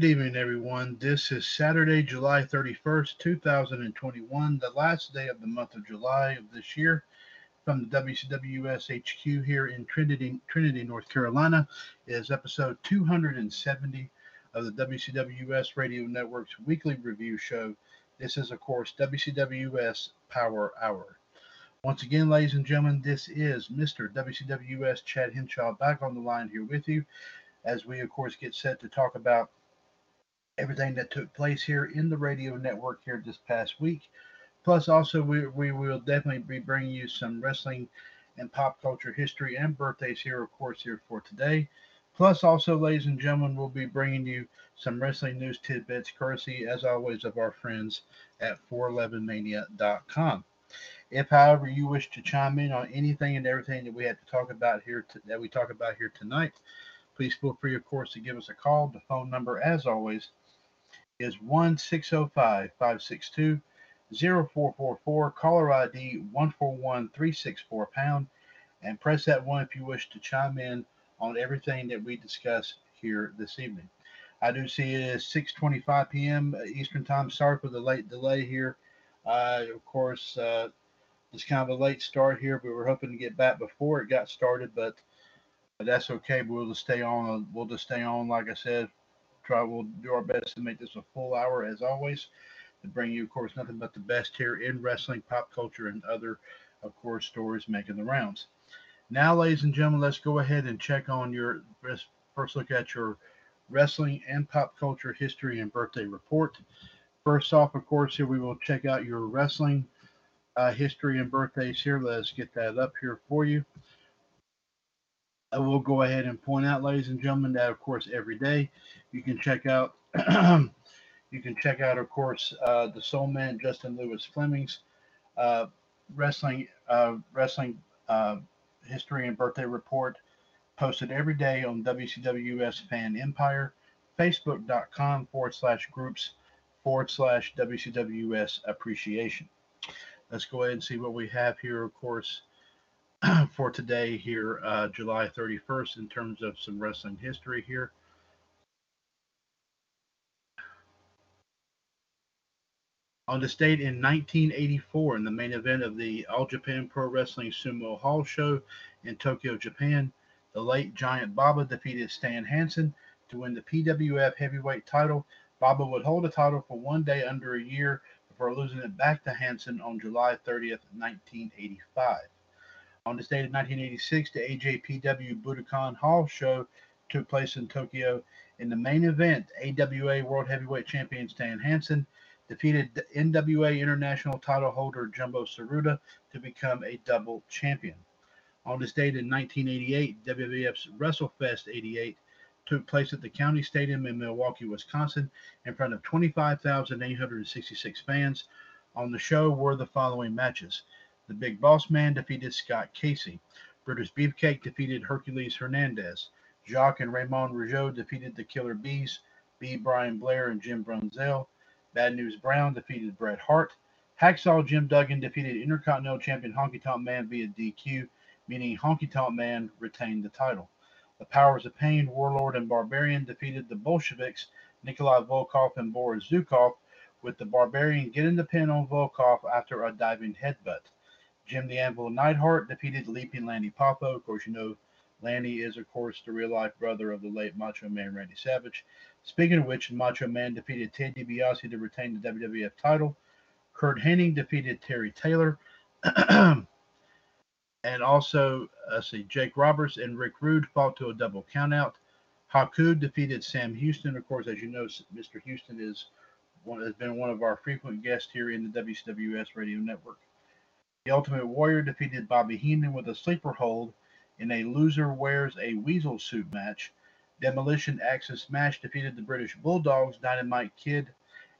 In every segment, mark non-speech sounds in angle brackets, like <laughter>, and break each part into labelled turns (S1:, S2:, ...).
S1: Good evening, everyone. This is Saturday, July 31st, 2021, the last day of the month of July of this year. From the WCWS HQ here in Trinity, Trinity, North Carolina, is episode 270 of the WCWS Radio Network's weekly review show. This is, of course, WCWS Power Hour. Once again, ladies and gentlemen, this is Mr. WCWS Chad Henshaw back on the line here with you as we, of course, get set to talk about everything that took place here in the radio network here this past week. Plus, also, we, we will definitely be bringing you some wrestling and pop culture history and birthdays here, of course, here for today. Plus, also, ladies and gentlemen, we'll be bringing you some wrestling news tidbits, courtesy, as always, of our friends at 411mania.com. If, however, you wish to chime in on anything and everything that we had to talk about here, to, that we talk about here tonight, please feel free, of course, to give us a call. The phone number, as always, is 1 605 562 0444. Caller ID 141364 pound. And press that one if you wish to chime in on everything that we discuss here this evening. I do see it is 6:25 p.m. Eastern Time. Sorry for the late delay here. Uh, of course, uh, it's kind of a late start here, but we're hoping to get back before it got started. But but that's okay. We'll just stay on. We'll just stay on. Like I said, try. We'll do our best to make this a full hour as always, to bring you, of course, nothing but the best here in wrestling, pop culture, and other, of course, stories making the rounds. Now, ladies and gentlemen, let's go ahead and check on your first look at your wrestling and pop culture history and birthday report. First off, of course, here we will check out your wrestling uh, history and birthdays here. Let's get that up here for you. I will go ahead and point out, ladies and gentlemen, that of course every day you can check out <clears throat> you can check out, of course, uh, the Soul Man Justin Lewis Fleming's uh, wrestling uh, wrestling uh, history and birthday report posted every day on WCWS Fan Empire, Facebook.com forward slash groups forward slash WCWS appreciation. Let's go ahead and see what we have here, of course, <clears throat> for today, here, uh, July 31st, in terms of some wrestling history here. On this date in 1984, in the main event of the All Japan Pro Wrestling Sumo Hall show in Tokyo, Japan, the late Giant Baba defeated Stan Hansen to win the PWF Heavyweight title. Baba would hold the title for one day under a year before losing it back to Hansen on July 30th, 1985. On this date of 1986, the AJPW Budokan Hall show took place in Tokyo. In the main event, AWA World Heavyweight Champion Stan Hansen defeated NWA International title holder Jumbo Tsuruta to become a double champion. On this date in 1988, WWF's WrestleFest 88 took place at the County Stadium in Milwaukee, Wisconsin, in front of 25,866 fans. On the show were the following matches The Big Boss Man defeated Scott Casey, Brutus Beefcake defeated Hercules Hernandez, Jacques and Raymond Rougeau defeated the Killer Bees, B. Brian Blair and Jim Brunzell. Bad News Brown defeated Bret Hart. Hacksaw Jim Duggan defeated Intercontinental Champion Honky Tonk Man via DQ, meaning Honky Tonk Man retained the title. The Powers of Pain, Warlord, and Barbarian defeated the Bolsheviks, Nikolai Volkov and Boris Zhukov, with the Barbarian getting the pin on Volkov after a diving headbutt. Jim the Anvil Neidhart defeated Leaping Lanny Poffo. Of course, you know Lanny is, of course, the real life brother of the late Macho Man Randy Savage. Speaking of which, Macho Man defeated Ted DiBiase to retain the WWF title. Curt Hennig defeated Terry Taylor. <clears throat> and also, uh, see, Jake Roberts and Rick Rude fought to a double countout. Haku defeated Sam Houston. Of course, as you know, Mr. Houston is one, has been one of our frequent guests here in the WCWS Radio Network. The Ultimate Warrior defeated Bobby Heenan with a sleeper hold in a loser wears a weasel suit match. Demolition Axis Smash defeated the British Bulldogs, Dynamite Kid,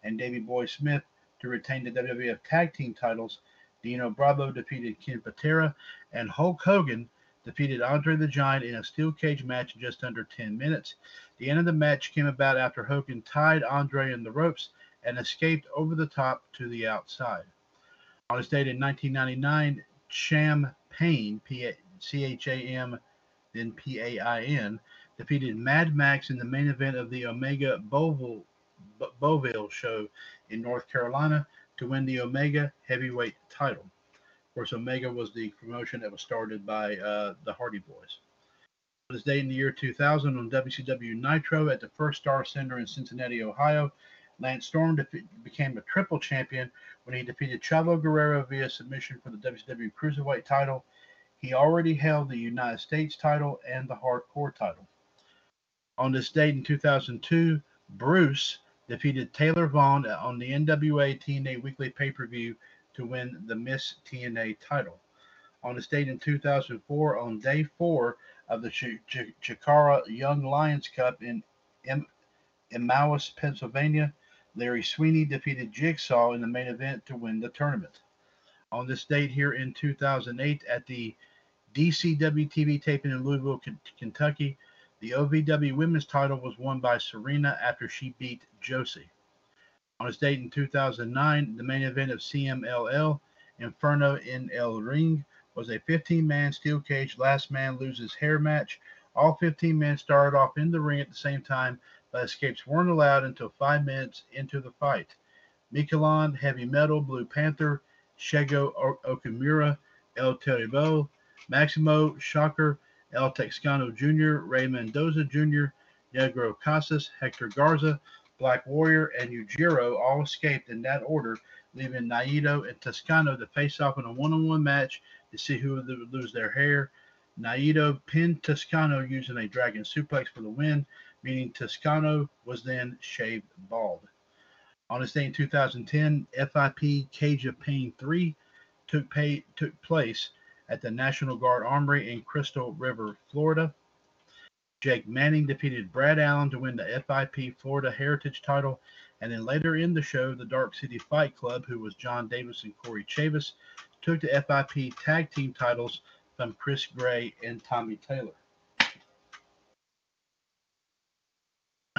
S1: and Davey Boy Smith to retain the WWF Tag Team titles. Dino Bravo defeated Ken Patera, and Hulk Hogan defeated Andre the Giant in a steel cage match in just under 10 minutes. The end of the match came about after Hogan tied Andre in the ropes and escaped over the top to the outside. On his date in 1999, Champagne, C H A M, then P A I N, defeated Mad Max in the main event of the Omega Boville, Boville show in North Carolina to win the Omega Heavyweight title. Of course, Omega was the promotion that was started by uh, the Hardy Boys. On this day in the year 2000 on WCW Nitro at the Firstar Center in Cincinnati, Ohio, Lance Storm defe- became a triple champion when he defeated Chavo Guerrero via submission for the WCW Cruiserweight title. He already held the United States title and the Hardcore title. On this date in 2002, Bruce defeated Taylor Vaughn on the NWA TNA Weekly pay per view to win the Miss TNA title. On this date in 2004, on day four of the Ch- Ch- Chikara Young Lions Cup in em- Emmaus, Pennsylvania, Larry Sweeney defeated Jigsaw in the main event to win the tournament. On this date here in 2008, at the DCW TV taping in Louisville, Kentucky, the OVW women's title was won by Serena after she beat Josie. On its date in 2009, the main event of CMLL Inferno in El Ring was a 15 man steel cage last man loses hair match. All 15 men started off in the ring at the same time, but escapes weren't allowed until five minutes into the fight. Mikulon, Heavy Metal, Blue Panther, Shigeo Okumura, El Terrible, Maximo, Shocker, El Texano Jr., Ray Mendoza Jr., Negro Casas, Hector Garza, Black Warrior, and Yujiro all escaped in that order, leaving Naito and Toscano to face off in a one on one match to see who would lose their hair. Naito pinned Toscano using a dragon suplex for the win, meaning Toscano was then shaved bald. On this day in 2010, FIP Cage of Pain 3 took, pay, took place at the National Guard Armory in Crystal River, Florida. Jake Manning defeated Brad Allen to win the FIP Florida Heritage title. And then later in the show, the Dark City Fight Club, who was John Davis and Corey Chavis, took the FIP tag team titles from Chris Gray and Tommy Taylor.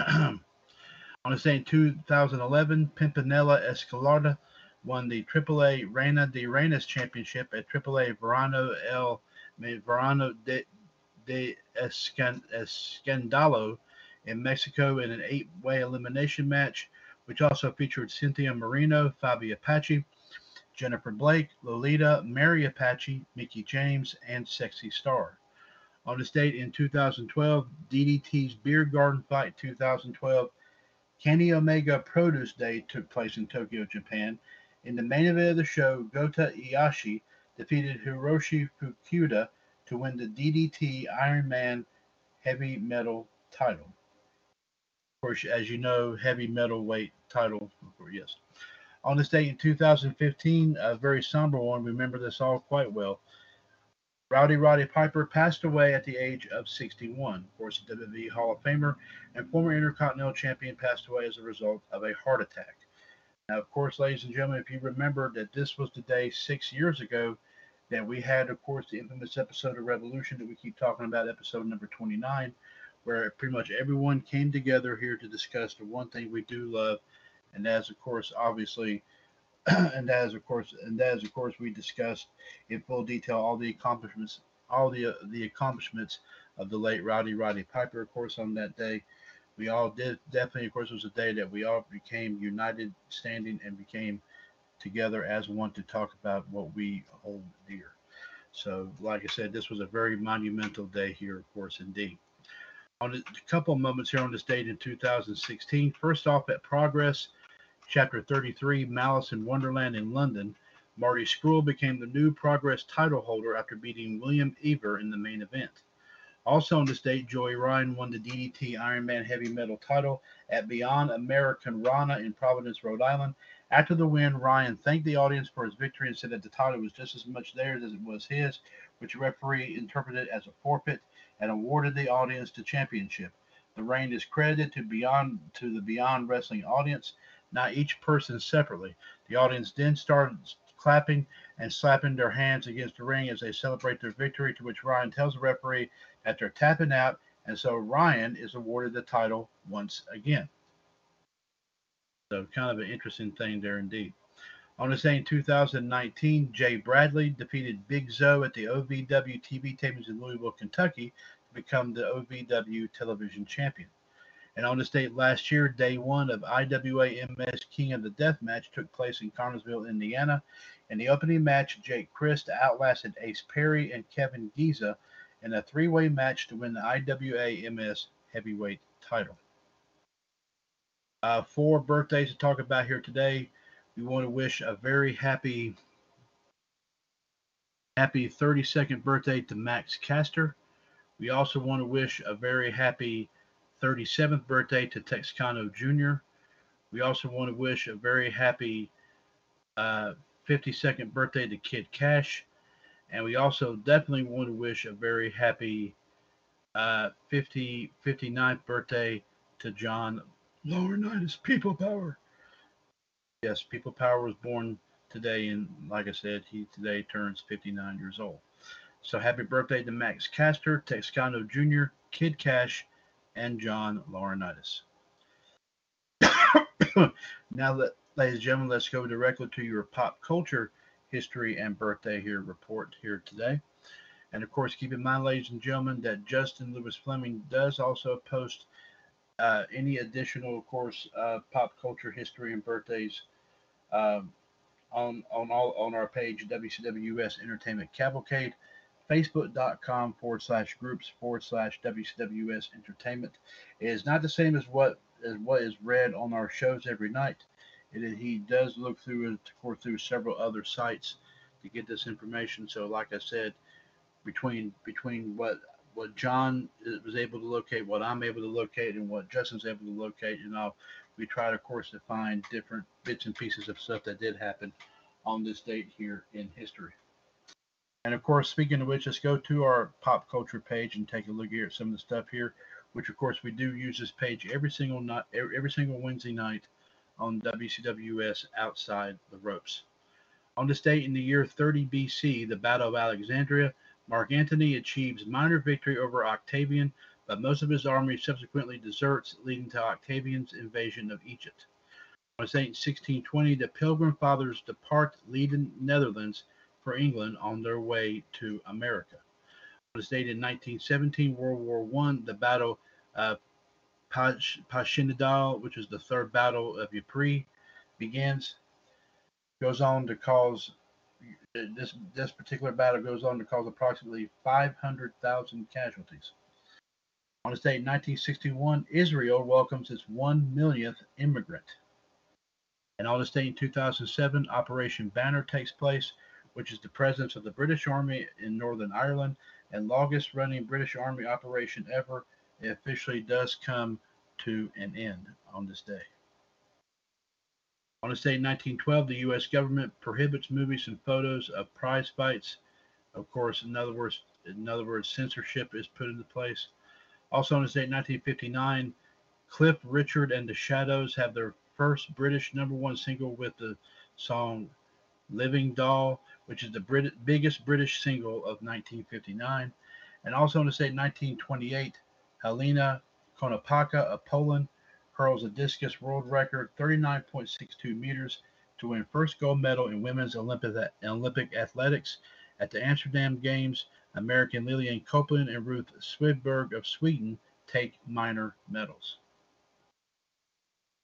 S1: <clears throat> On day in 2011, Pimpinela Escarlata won the AAA Reina de Reinas Championship at AAA Verano El Verano de, de Escandalo in Mexico in an eight-way elimination match, which also featured Cynthia Moreno, Fabi Apache, Jennifer Blake, Lolita, Mary Apache, Mickie James, and Sexy Star. On this date in 2012, DDT's Beer Garden Fight 2012 Kenny Omega Produce Day took place in Tokyo, Japan. In the main event of the show, Gota Ihashi defeated Hiroshi Fukuda to win the DDT Iron Man Heavy Metal title. Of course, as you know, heavy metal weight title. Yes. On this date in 2015, a very somber one. Remember this all quite well. Rowdy Roddy Piper passed away at the age of 61. Of course, WWE Hall of Famer and former Intercontinental Champion passed away as a result of a heart attack. Now, of course, ladies and gentlemen, if you remember that this was the day six years ago that we had, of course, the infamous episode of Revolution that we keep talking about, episode number 29, where pretty much everyone came together here to discuss the one thing we do love, and that's, of course, obviously <clears throat> and as of course, and as of course, we discussed in full detail all the accomplishments, all the uh, the accomplishments of the late Rowdy Roddy Piper. Of course, on that day, we all did definitely. Of course, it was a day that we all became united, standing, and became together as one to talk about what we hold dear. So, like I said, this was a very monumental day here, of course, indeed. On a couple moments here on this date in 2016. First off, at Progress Chapter 33, Malice in Wonderland in London, Marty Scurll became the new Progress title holder after beating William Eber in the main event. Also on this date, Joey Ryan won the DDT Iron Man Heavy Metal title at Beyond Americanrana in Providence, Rhode Island. After the win, Ryan thanked the audience for his victory and said that the title was just as much theirs as it was his, which referee interpreted as a forfeit and awarded the audience the championship. The reign is credited to Beyond to the Beyond Wrestling audience not each person separately. The audience then started clapping and slapping their hands against the ring as they celebrate their victory, to which Ryan tells the referee that they're tapping out, and so Ryan is awarded the title once again. So, kind of an interesting thing there indeed. On the same 2019, Jay Bradley defeated Big Zoe at the OVW TV tapings in Louisville, Kentucky to become the OVW television champion. And on this date last year, day one of IWA MS King of the Death match took place in Connersville, Indiana. In the opening match, Jake Crist outlasted Ace Perry and Kevin Giza in a three way match to win the IWA MS heavyweight title. Uh, four birthdays to talk about here today. We want to wish a very happy, happy 32nd birthday to Max Caster. We also want to wish a very happy 37th birthday to Texano Jr. We also want to wish a very happy uh, 52nd birthday to Kid Cash. And we also definitely want to wish a very happy uh, 50, 59th birthday to John Lower Laurinaitis People Power. Yes, People Power was born today, and like I said, he today turns 59 years old. So happy birthday to Max Caster, Texano Jr., Kid Cash, and John Laurinaitis. <coughs> now, let, ladies and gentlemen, let's go directly to your pop culture history and birthday here report here today. And of course, keep in mind, ladies and gentlemen, that Justin Lewis Fleming does also post uh, any additional, of course, uh, pop culture history and birthdays um, on on all on our page WCWS Entertainment Cavalcade facebook.com forward slash groups forward slash WCWS Entertainment. Is not the same as what as what is read on our shows every night. Is, he does look through course through several other sites to get this information. So, like I said, between between what what John was able to locate, what I'm able to locate, and what Justin's able to locate, you know, we tried, of course, to find different bits and pieces of stuff that did happen on this date here in history. And of course, speaking of which, let's go to our pop culture page and take a look here at some of the stuff here. Which, of course, we do use this page every single night, every single Wednesday night on WCWS Outside the Ropes. On this date in the year 30 BC, the Battle of Alexandria, Mark Antony achieves minor victory over Octavian, but most of his army subsequently deserts, leading to Octavian's invasion of Egypt. On this date in 1620, the Pilgrim Fathers depart Leiden, Netherlands, for England on their way to America. On this date in 1917, World War I, the Battle of Passchendaele, which is the third Battle of Ypres, begins. Goes on to cause this this particular battle goes on to cause approximately 500,000 casualties. On this in 1961, Israel welcomes its one millionth immigrant. And on this date in 2007, Operation Banner takes place, which is the presence of the British Army in Northern Ireland and longest running British Army operation ever. It officially does come to an end on this day. On this day in 1912, the U.S. government prohibits movies and photos of prize fights. Of course, in other words, in other words, censorship is put into place. Also on this in 1959, Cliff Richard and the Shadows have their first British number one single with the song Living Doll which is the Brit- biggest British single of 1959. And also in the state 1928, Helena Konopacka of Poland hurls a discus world record 39.62 meters to win first gold medal in women's Olympic, Olympic athletics at the Amsterdam Games. American Lillian Copeland and Ruth Swidberg of Sweden take minor medals.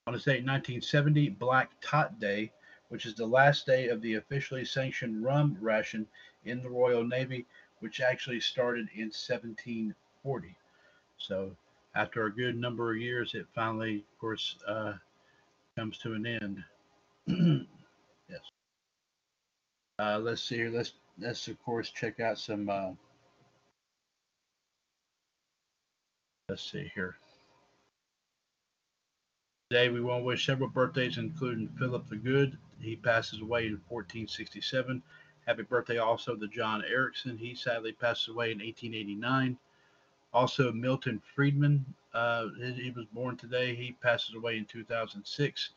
S1: On this date 1970, Black Tot Day which is the last day of the officially sanctioned rum ration in the Royal Navy, which actually started in 1740. So, after a good number of years, it finally, of course, uh, comes to an end. <clears throat> yes. Uh, let's see here. Let's let's of course check out some. Uh, let's see here. Today, we want to wish several birthdays, including Philip the Good. He passes away in 1467. Happy birthday also to John Ericsson. He sadly passed away in 1889. Also, Milton Friedman. Uh, he was born today. He passes away in 2006.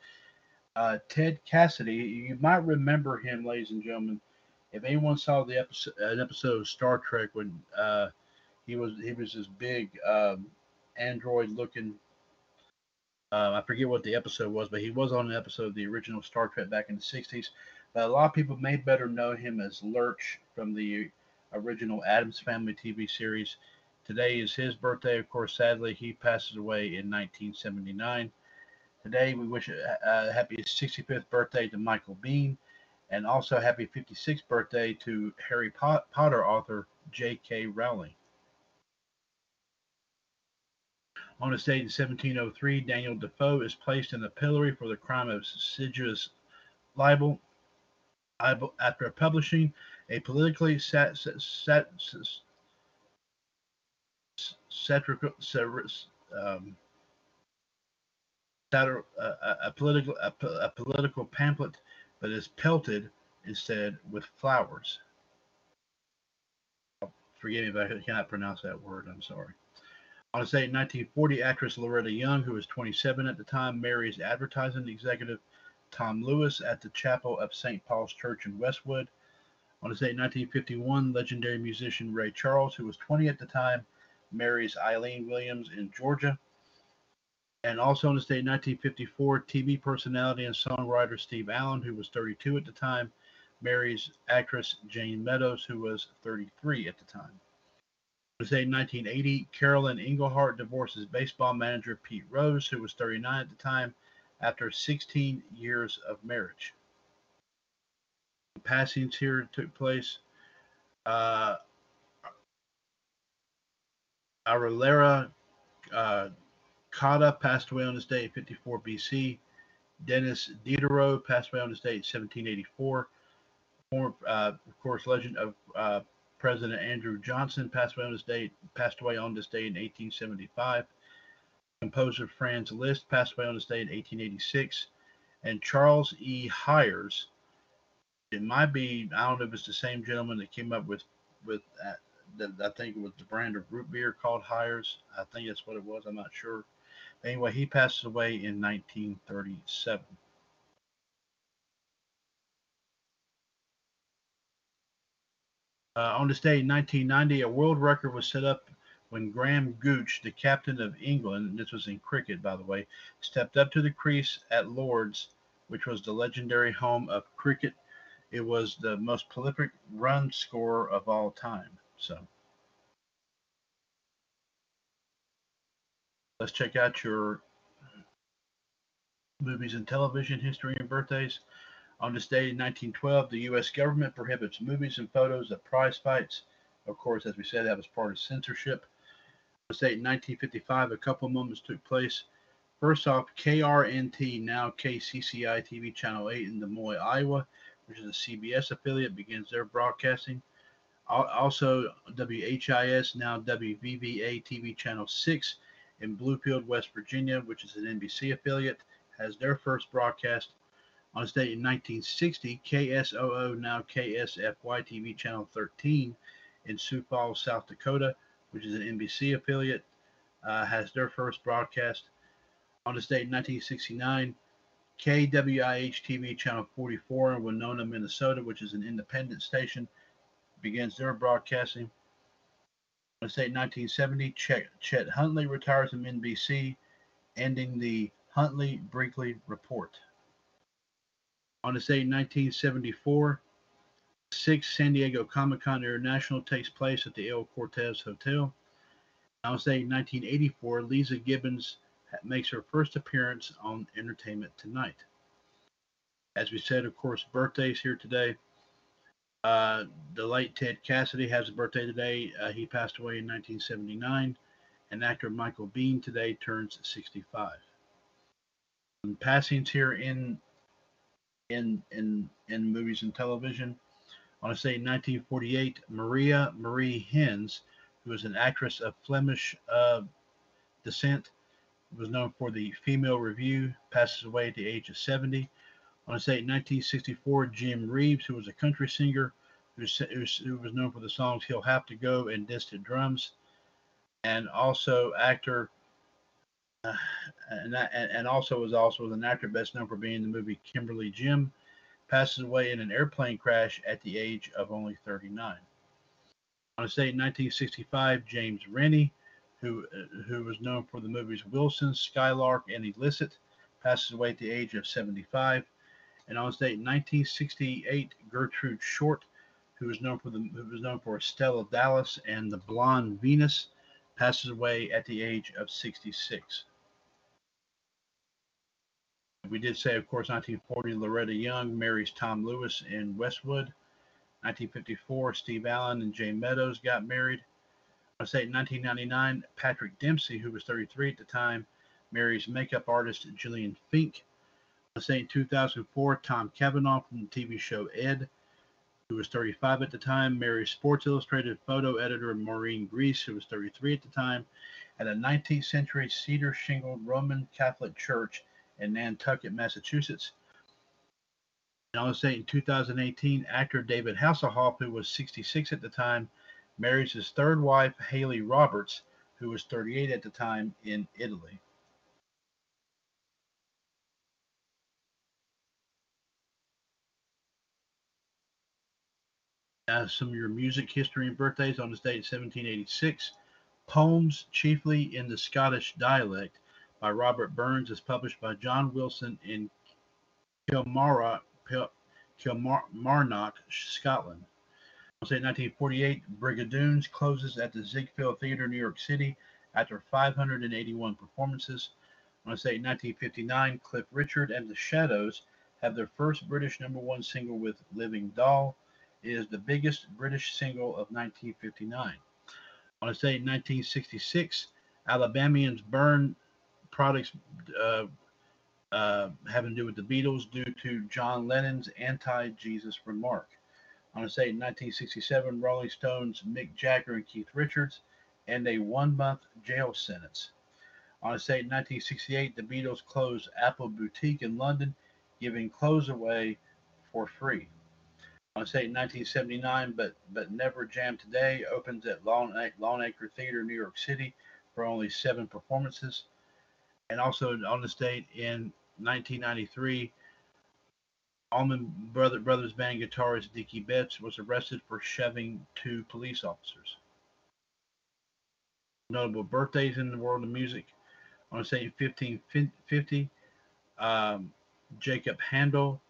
S1: Uh, Ted Cassidy. You might remember him, ladies and gentlemen. If anyone saw the episode, an episode of Star Trek when uh, he was he was this big um, android-looking uh, I forget what the episode was, but he was on an episode of the original Star Trek back in the 60s. But a lot of people may better know him as Lurch from the original Addams Family TV series. Today is his birthday. Of course, sadly, he passes away in 1979. Today, we wish a, a happy 65th birthday to Michael Biehn and also happy 56th birthday to Harry Potter author J.K. Rowling. On this date in 1703, Daniel Defoe is placed in the pillory for the crime of seditious libel after publishing a politically sat, sat, satirical, um, satir, uh, a, political a, a political pamphlet, but is pelted instead with flowers. Forgive me if I cannot pronounce that word. I'm sorry. On in 1940, actress Loretta Young, who was 27 at the time, marries advertising executive Tom Lewis at the chapel of St. Paul's Church in Westwood. On this date in 1951, legendary musician Ray Charles, who was 20 at the time, marries Eileen Williams in Georgia. And also on this date in 1954, TV personality and songwriter Steve Allen, who was 32 at the time, marries actress Jayne Meadows, who was 33 at the time. Say 1980, Carolyn Engelhart divorces baseball manager Pete Rose, who was 39 at the time, after 16 years of marriage. Passings here took place. Uh, Aurelera uh, passed away on this day 54 BC. Denis Diderot passed away on this day 1784. Former, uh, of course, legend of uh, President Andrew Johnson passed away on this date. Passed away on this day in 1875. Composer Franz Liszt passed away on this day in 1886, and Charles E. Hires It might be. I don't know if it's the same gentleman that came up with with uh, that. I think it was the brand of root beer called Hires. I think that's what it was. I'm not sure. Anyway, he passes away in 1937. Uh, on this day in 1990, a world record was set up when Graham Gooch, the captain of England, this was in cricket, by the way, stepped up to the crease at Lord's, which was the legendary home of cricket. It was the most prolific run scorer of all time. So let's check out your movies and television history and birthdays. On this day in 1912, the U.S. government prohibits movies and photos of prize fights. Of course, as we said, that was part of censorship. On this date in 1955, a couple moments took place. First off, KRNT, now KCCI TV Channel 8 in Des Moines, Iowa, which is a CBS affiliate, begins their broadcasting. Also, WHIS, now WVVA TV Channel 6 in Bluefield, West Virginia, which is an NBC affiliate, has their first broadcast. On this date in 1960, KSOO, now KSFY TV Channel 13 in Sioux Falls, South Dakota, which is an NBC affiliate, uh, has their first broadcast. On this date in 1969, KWIH TV Channel 44 in Winona, Minnesota, which is an independent station, begins their broadcasting. On this date in 1970, Chet, Chet Huntley retires from NBC, ending the Huntley Brinkley Report. On this in 1974, six San Diego Comic Con International takes place at the El Cortez Hotel. On this in 1984, Leeza Gibbons makes her first appearance on Entertainment Tonight. As we said, of course, birthdays here today. Uh, the late Ted Cassidy has a birthday today. Uh, he passed away in 1979. And actor Michael Biehn today turns 65. And passings here in in in in movies and television. I want to say 1948, Maria Marie Hens, who was an actress of Flemish uh, descent, was known for the Female Review, passes away at the age of 70. I want to say 1964, Jim Reeves, who was a country singer, who, who was known for the songs "He'll Have to Go" and "Distant Drums," and also actor <sighs> and, that, and also was also an actor best known for being in the movie Kimberly Jim, passes away in an airplane crash at the age of only 39. On this date in 1965, James Rennie, who uh, who was known for the movies Wilson, Skylark, and Illicit, passes away at the age of 75. And on this date in 1968, Gertrude Short, who was known for the who was known for Stella Dallas and the Blonde Venus, passes away at the age of 66. We did say, of course, 1940, Loretta Young marries Tom Lewis in Westwood. 1954, Steve Allen and Jay Meadows got married. I say 1999, Patrick Dempsey, who was 33 at the time, marries makeup artist Jillian Fink. I say in 2004, Tom Cavanagh from the TV show Ed, who was 35 at the time, marries Sports Illustrated photo editor Maureen Grise, who was 33 at the time, at a 19th century cedar shingled Roman Catholic church in Nantucket, Massachusetts. And I'll say in 2018, actor David Hasselhoff, who was 66 at the time, marries his third wife, Hayley Roberts, who was 38 at the time in Italy. Now, some of your music history and birthdays on this date 1786. Poems, chiefly in the Scottish dialect, by Robert Burns is published by John Wilson in Kilmarnock, Scotland. On say 1948, Brigadoons closes at the Ziegfeld Theater, New York City, after 581 performances. On say 1959, Cliff Richard and the Shadows have their first British number one single with Living Doll. It is the biggest British single of 1959. On say 1966, Alabamians burn products uh, uh, having to do with the Beatles due to John Lennon's anti Jesus remark. On this date in 1967, Rolling Stones Mick Jagger and Keith Richards and a one month jail sentence. On this date in 1968, the Beatles closed Apple Boutique in London, giving clothes away for free. On a say 1979, but but never jam today opens at Long Longacre Theater, New York City, for only seven performances. And also on the date in 1993, Allman Brother, Brothers Band guitarist Dickie Betts was arrested for shoving two police officers. Notable birthdays in the world of music. On say 1550, um, Jacob Handel,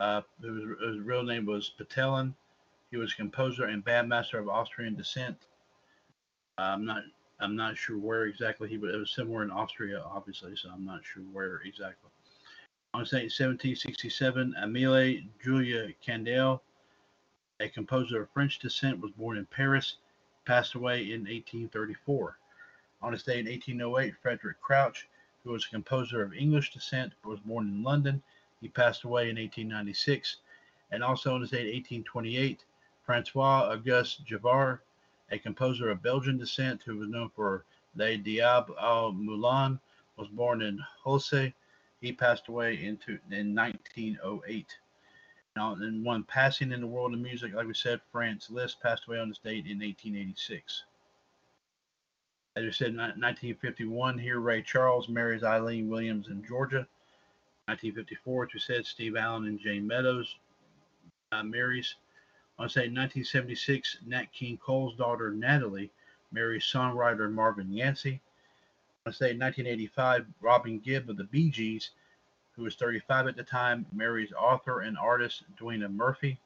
S1: uh, whose, whose, real name was Patelin. He was a composer and bandmaster of Austrian descent. I'm not I'm not sure where exactly he was. It was somewhere in Austria, obviously, so I'm not sure where exactly. On 1767, Émile Julia Candel, a composer of French descent, was born in Paris, passed away in 1834. On this day in 1808, Frederick Crouch, who was a composer of English descent, was born in London. He passed away in 1896. And also on this day in 1828, Francois Auguste Gevaert, a composer of Belgian descent who was known for Les Diables au Moulin, was born in Holsey. He passed away into in 1908. Now, and one passing in the world of music, like we said, Franz Liszt passed away on this date in 1886. As we said, 1951, here Ray Charles marries Eileen Williams in Georgia. 1954, as we said, Steve Allen and Jayne Meadows uh, marries. On say 1976, Nat King Cole's daughter Natalie marries songwriter Marvin Yancey. I say 1985, Robin Gibb of the Bee Gees, who was 35 at the time, marries author and artist Dwina Murphy.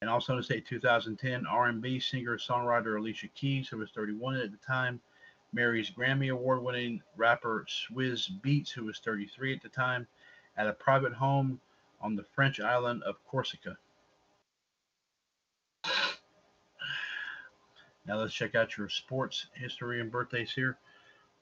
S1: And also to say 2010, R&B singer songwriter Alicia Keys, who was 31 at the time, marries Grammy Award-winning rapper Swizz Beatz, who was 33 at the time, at a private home on the French island of Corsica. Now let's check out your sports history and birthdays here.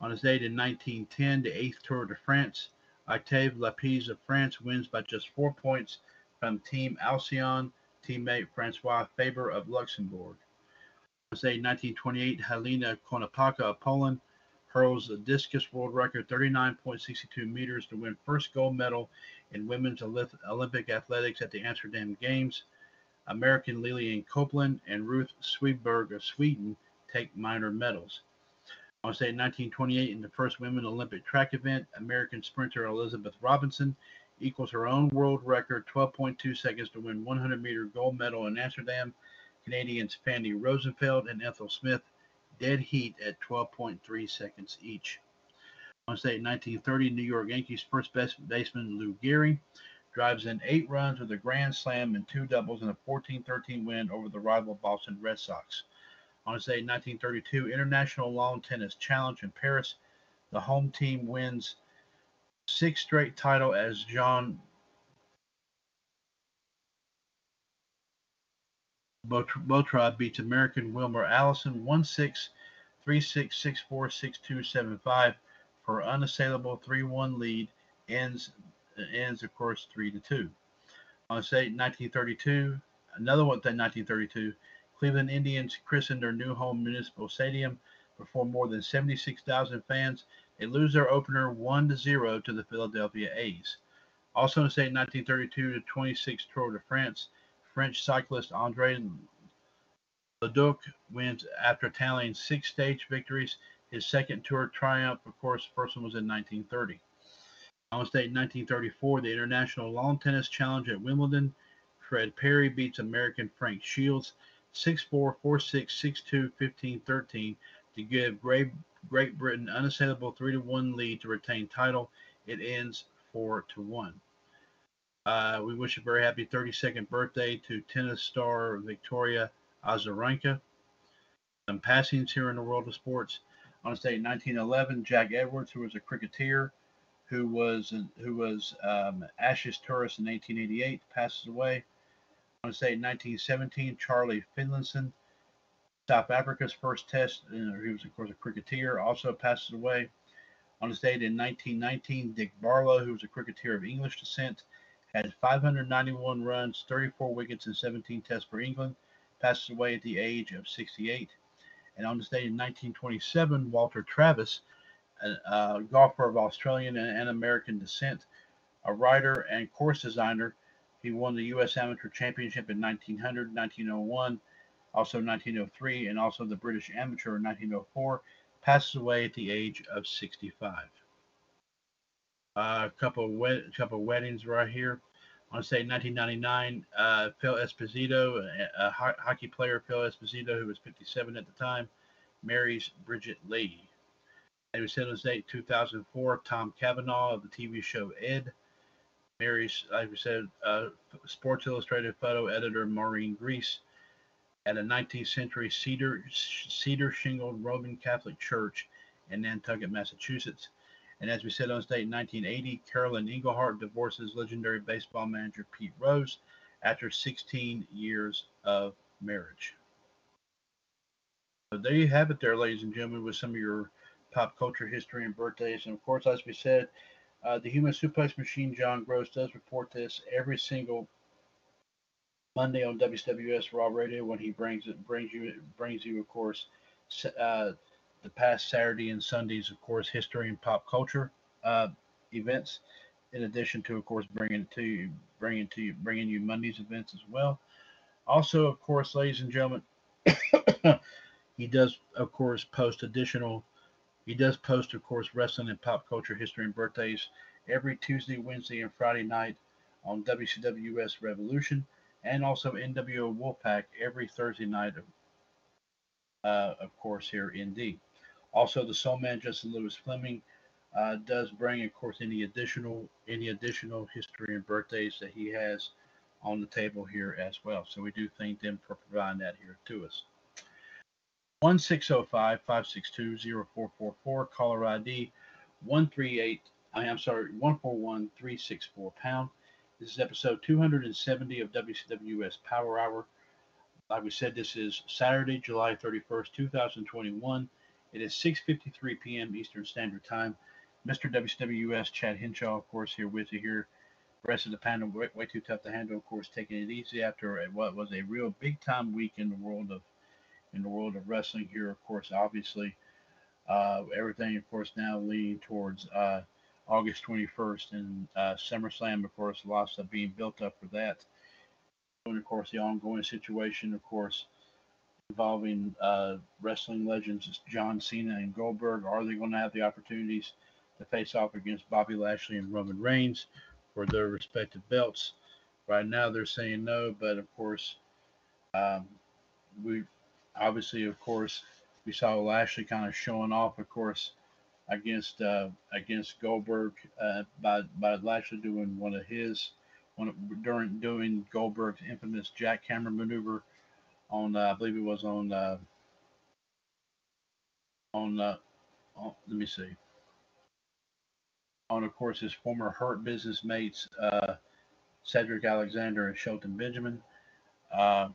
S1: On his date in 1910, the eighth Tour de France, Octave Lapize of France wins by just four points from Team Alcyon teammate Francois Faber of Luxembourg. On his date 1928, Helena Konopacka of Poland hurls the discus world record 39.62 meters to win first gold medal in women's Olympic athletics at the Amsterdam Games. American Lillian Copeland and Ruth Swedberg of Sweden take minor medals. On say 1928, in the first women Olympic track event, American sprinter Elizabeth Robinson equals her own world record 12.2 seconds to win 100 meter gold medal in Amsterdam. Canadians Fanny Rosenfeld and Ethel Smith dead heat at 12.3 seconds each. On say 1930, New York Yankees first baseman Lou Gehrig drives in eight runs with a grand slam and two doubles in a 14-13 win over the rival Boston Red Sox. On this day, 1932 International Lawn Tennis Challenge in Paris, the home team wins six straight title as John Bouchard beats American Wilmer Allison 1-6, 3-6, 6-4, 6-2, 7-5 for unassailable 3-1 lead ends ends, of course, three to two. On say 1932, another one in 1932, Cleveland Indians christened their new home municipal stadium before more than 76,000 fans. They lose their opener 1 to 0 to the Philadelphia A's. Also in state 1932 to 26 Tour de France, French cyclist Andre Leducq wins after tallying six stage victories. His second tour triumph, of course, first one was in 1930. On this date, 1934, the International Lawn Tennis Challenge at Wimbledon. Fred Perry beats American Frank Shields 6-4, 4-6, 6-2, 15-13 to give Great, Great Britain unassailable 3-1 lead to retain title. It ends 4-1. Uh, we wish a very happy 32nd birthday to tennis star Victoria Azarenka. Some passings here in the world of sports. On state date, 1911, Jack Edwards, who was a cricketer, who was who was um, Ashes tourist in 1888, passes away. I want to say 1917, Charlie Finlayson, South Africa's first test. Know, he was of course a cricketer, also passes away. On this date in 1919, Dick Barlow, who was a cricketer of English descent, had 591 runs, 34 wickets, and 17 tests for England. Passes away at the age of 68. And on this date in 1927, Walter Travis, a, golfer of Australian and, American descent, a writer and course designer, He won the U.S. Amateur Championship in 1900, 1901, also 1903, and also the British Amateur in 1904. Passes away at the age of 65. Uh, a couple of wed- couple of weddings right here. I want to say 1999, uh, Phil Esposito, a, a ho- hockey player, Phil Esposito, who was 57 at the time, marries Bridget Lee. It was on date 2004. Tom Cavanagh of the TV show Ed marries, like we said, uh, Sports Illustrated photo editor Maureen Grise at a 19th century cedar cedar shingled Roman Catholic church in Nantucket, Massachusetts. And as we said on state in 1980, Carolyn Engelhart divorces legendary baseball manager Pete Rose after 16 years of marriage. So there you have it, there, ladies and gentlemen, with some of your pop culture history and birthdays. And of course, as we said, uh, the Human Suplex Machine, John Gross, does report this every single Monday on WWS Raw Radio when he brings it brings you brings you, of course, uh, the past Saturday and Sundays, of course, history and pop culture uh, events. In addition to, of course, bringing to you, bringing to you, bringing you Monday's events as well. Also, of course, ladies and gentlemen, <coughs> he does, of course, post additional. He does post, of course, wrestling and pop culture history and birthdays every Tuesday, Wednesday, and Friday night on WCWS Revolution, and also NWO Wolfpack every Thursday night, uh, of course, here in D. Also, the Soul Man Justin Lewis Fleming uh, does bring, of course, any additional any additional history and birthdays that he has on the table here as well. So we do thank them for providing that here to us. 1605-562-0444, caller ID 138, I am sorry, 141364 pound. This is episode 270 of WCWS Power Hour. Like we said, this is Saturday, July 31st, 2021. It is 6:53 p.m. Eastern Standard Time. Mr. WCWS Chad Henshaw, of course, here with you here. The rest of the panel way, way too tough to handle, of course, taking it easy after what was a real big time week in the world of in the world of wrestling here. Of course, obviously, uh, everything, of course, now leaning towards uh, August 21st and uh, SummerSlam, of course, lots of being built up for that. And of course, the ongoing situation, of course, involving uh, wrestling legends John Cena and Goldberg. Are they going to have the opportunities to face off against Bobby Lashley and Roman Reigns for their respective belts? Right now, they're saying no, but of course, um, we obviously, of course, we saw Lashley kind of showing off, of course, against uh, against Goldberg uh, by by Lashley doing one of his one during doing Goldberg's infamous jackhammer maneuver on uh, I believe it was on uh, on, uh, on let me see on of course his former Hurt Business mates uh, Cedric Alexander and Shelton Benjamin. Uh,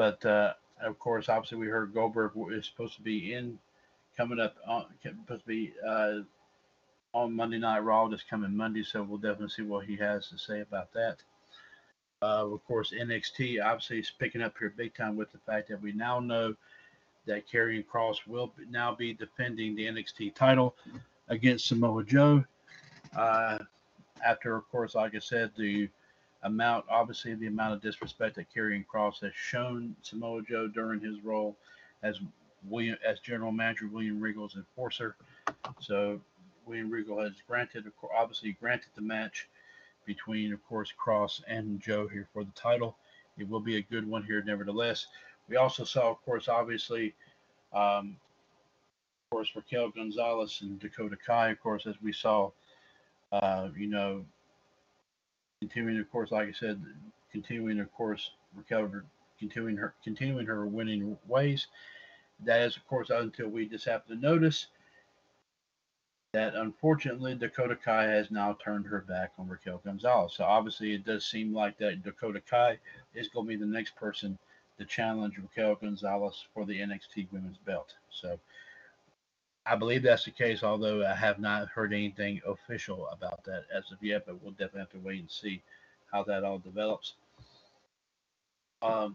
S1: but uh, of course, obviously, we heard Goldberg is supposed to be in coming up on supposed to be uh, on Monday Night Raw this coming Monday, so we'll definitely see what he has to say about that. Uh, of course, NXT obviously is picking up here big time with the fact that we now know that Karrion Kross will now be defending the NXT title against Samoa Joe. Uh, after, of course, like I said, the amount, obviously, the amount of disrespect that Karrion Kross has shown Samoa Joe during his role as William, as General Manager William Regal's enforcer. So William Regal has granted, obviously, granted the match between, of course, Kross and Joe here for the title. It will be a good one here, nevertheless. We also saw, of course, obviously, um, of course, Raquel Gonzalez and Dakota Kai, of course, as we saw, uh, you know, continuing, of course, like I said, continuing, of course, Raquel, continuing her, continuing her winning ways. That is, of course, until we just have to notice that unfortunately Dakota Kai has now turned her back on Raquel Gonzalez. So obviously, it does seem like that Dakota Kai is going to be the next person to challenge Raquel Gonzalez for the NXT Women's Belt. So I believe that's the case, although I have not heard anything official about that as of yet. But we'll definitely have to wait and see how that all develops. Um,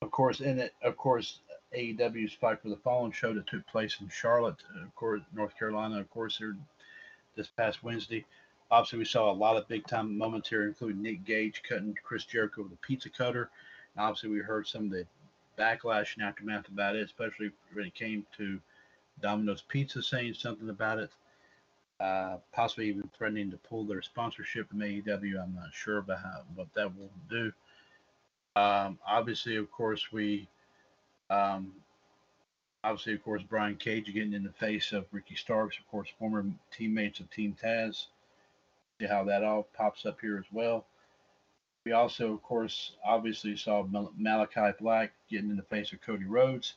S1: of course, in it, of course, AEW's Fight for the Fallen show that took place in Charlotte, of course, North Carolina, of course, here this past Wednesday. Obviously, we saw a lot of big time moments here, including Nick Gage cutting Chris Jericho with a pizza cutter. And obviously, we heard some of the backlash and aftermath about it, especially when it came to Domino's Pizza saying something about it, uh, possibly even threatening to pull their sponsorship from AEW. I'm not sure about how, what that will do. Um, obviously, of course, we, um, obviously, of course, Brian Cage getting in the face of Ricky Starks, of course, former teammates of Team Taz. See how that all pops up here as well. We also, of course, obviously saw Malakai Black getting in the face of Cody Rhodes.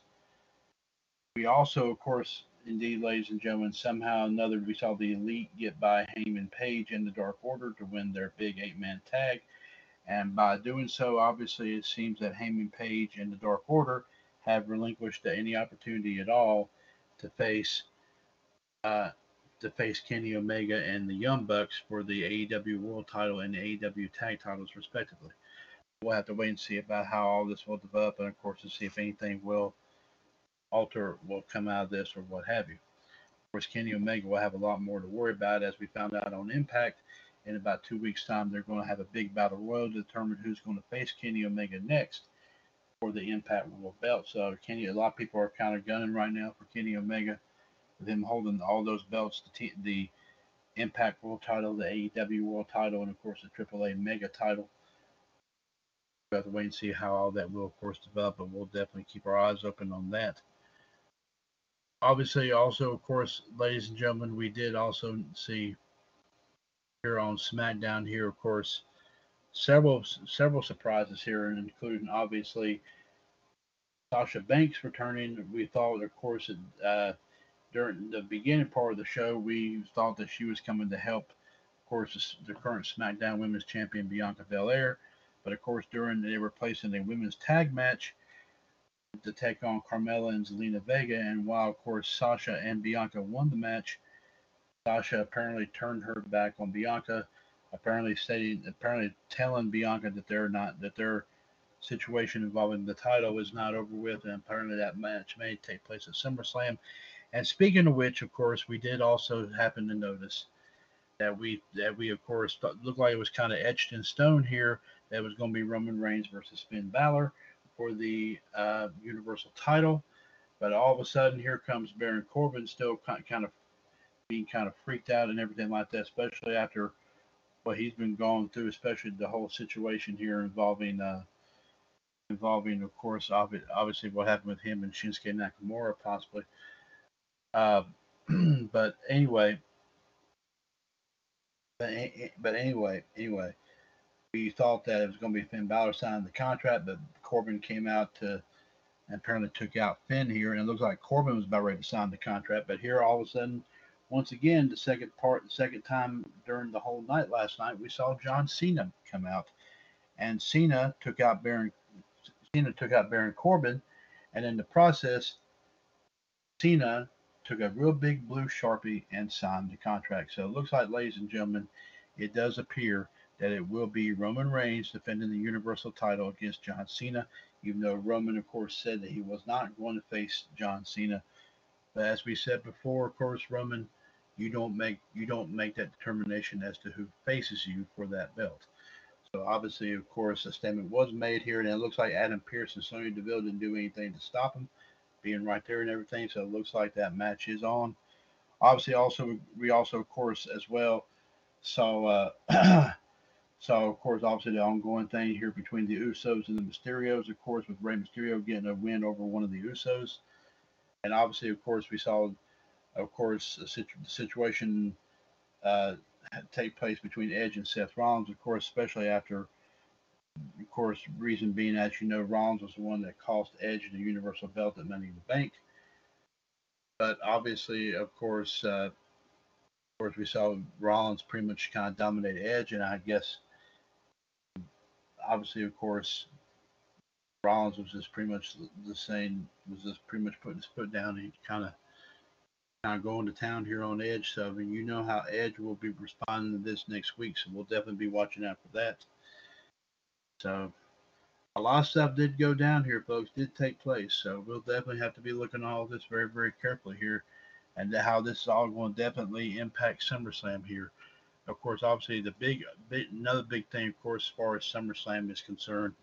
S1: We also, of course, indeed, ladies and gentlemen, somehow another, we saw the Elite get by Hangman Page and the Dark Order to win their big eight man tag. And by doing so, obviously, it seems that Hangman Page and the Dark Order have relinquished any opportunity at all to face uh, to face Kenny Omega and the Young Bucks for the AEW World Title and the AEW Tag Titles, respectively. We'll have to wait and see about how all this will develop, and of course, to see if anything will alter, will come out of this, or what have you. Of course, Kenny Omega will have a lot more to worry about, as we found out on Impact. In about two weeks' time, they're going to have a big battle royal to determine who's going to face Kenny Omega next for the Impact World Belt. So, Kenny, a lot of people are kind of gunning right now for Kenny Omega them holding all those belts, the, t- the Impact World Title, the AEW World Title, and of course the AAA Mega Title. We'll have to wait and see how all that will, of course, develop, but we'll definitely keep our eyes open on that. Obviously, also, of course, ladies and gentlemen, we did also see here on SmackDown here, of course, several several surprises here, including obviously Sasha Banks returning. We thought, of course, uh, during the beginning part of the show, we thought that she was coming to help, of course, the, current SmackDown Women's Champion Bianca Belair. But of course, during they were placing a women's tag match to take on Carmella and Zelina Vega, and while of course Sasha and Bianca won the match, Sasha apparently turned her back on Bianca, apparently stating, apparently telling Bianca that they're not that their situation involving the title is not over with, and apparently that match may take place at SummerSlam. And speaking of which, of course, we did also happen to notice that we that we of course looked like it was kind of etched in stone here that was going to be Roman Reigns versus Finn Balor for the uh, Universal title. But all of a sudden, here comes Baron Corbin, still kind of being kind of freaked out and everything like that, especially after what he's been going through, especially the whole situation here involving uh, involving, of course, obviously what happened with him and Shinsuke Nakamura, possibly. Uh, <clears throat> but anyway, but, but anyway, anyway, we thought that it was going to be Finn Balor signing the contract, but Corbin came out to and apparently took out Finn here, and it looks like Corbin was about ready to sign the contract. But here, all of a sudden, once again, the second part, the second time during the whole night last night, we saw John Cena come out, and Cena took out Baron. Cena took out Baron Corbin, and in the process, Cena took a real big blue sharpie and signed the contract. So it looks like, ladies and gentlemen, it does appear that it will be Roman Reigns defending the Universal title against John Cena, even though Roman, of course, said that he was not going to face John Cena. But as we said before, of course, Roman, you don't make you don't make that determination as to who faces you for that belt. So obviously, of course, a statement was made here, and it looks like Adam Pearce and Sonya Deville didn't do anything to stop him being right there and everything. So it looks like that match is on. Obviously, also we also of course as well saw uh, <clears throat> saw of course obviously the ongoing thing here between the Usos and the Mysterios. Of course, with Rey Mysterio getting a win over one of the Usos, and obviously of course we saw of course the situation uh, take place between Edge and Seth Rollins. Of course, especially after of course, reason being, as you know, Rollins was the one that cost Edge the Universal Belt at Money in the Bank. But obviously, of course, uh, of course, we saw Rollins pretty much kind of dominate Edge, and I guess, obviously, of course, Rollins was just pretty much the same, was just pretty much putting his foot down and kind of kind of going to town here on Edge. So I mean, you know how Edge will be responding to this next week, so we'll definitely be watching out for that. So a lot of stuff did go down here, folks, did take place. So we'll definitely have to be looking at all this very, very carefully here and how this is all going to definitely impact SummerSlam here. Of course, obviously the big, big, another big thing, of course, as far as SummerSlam is concerned,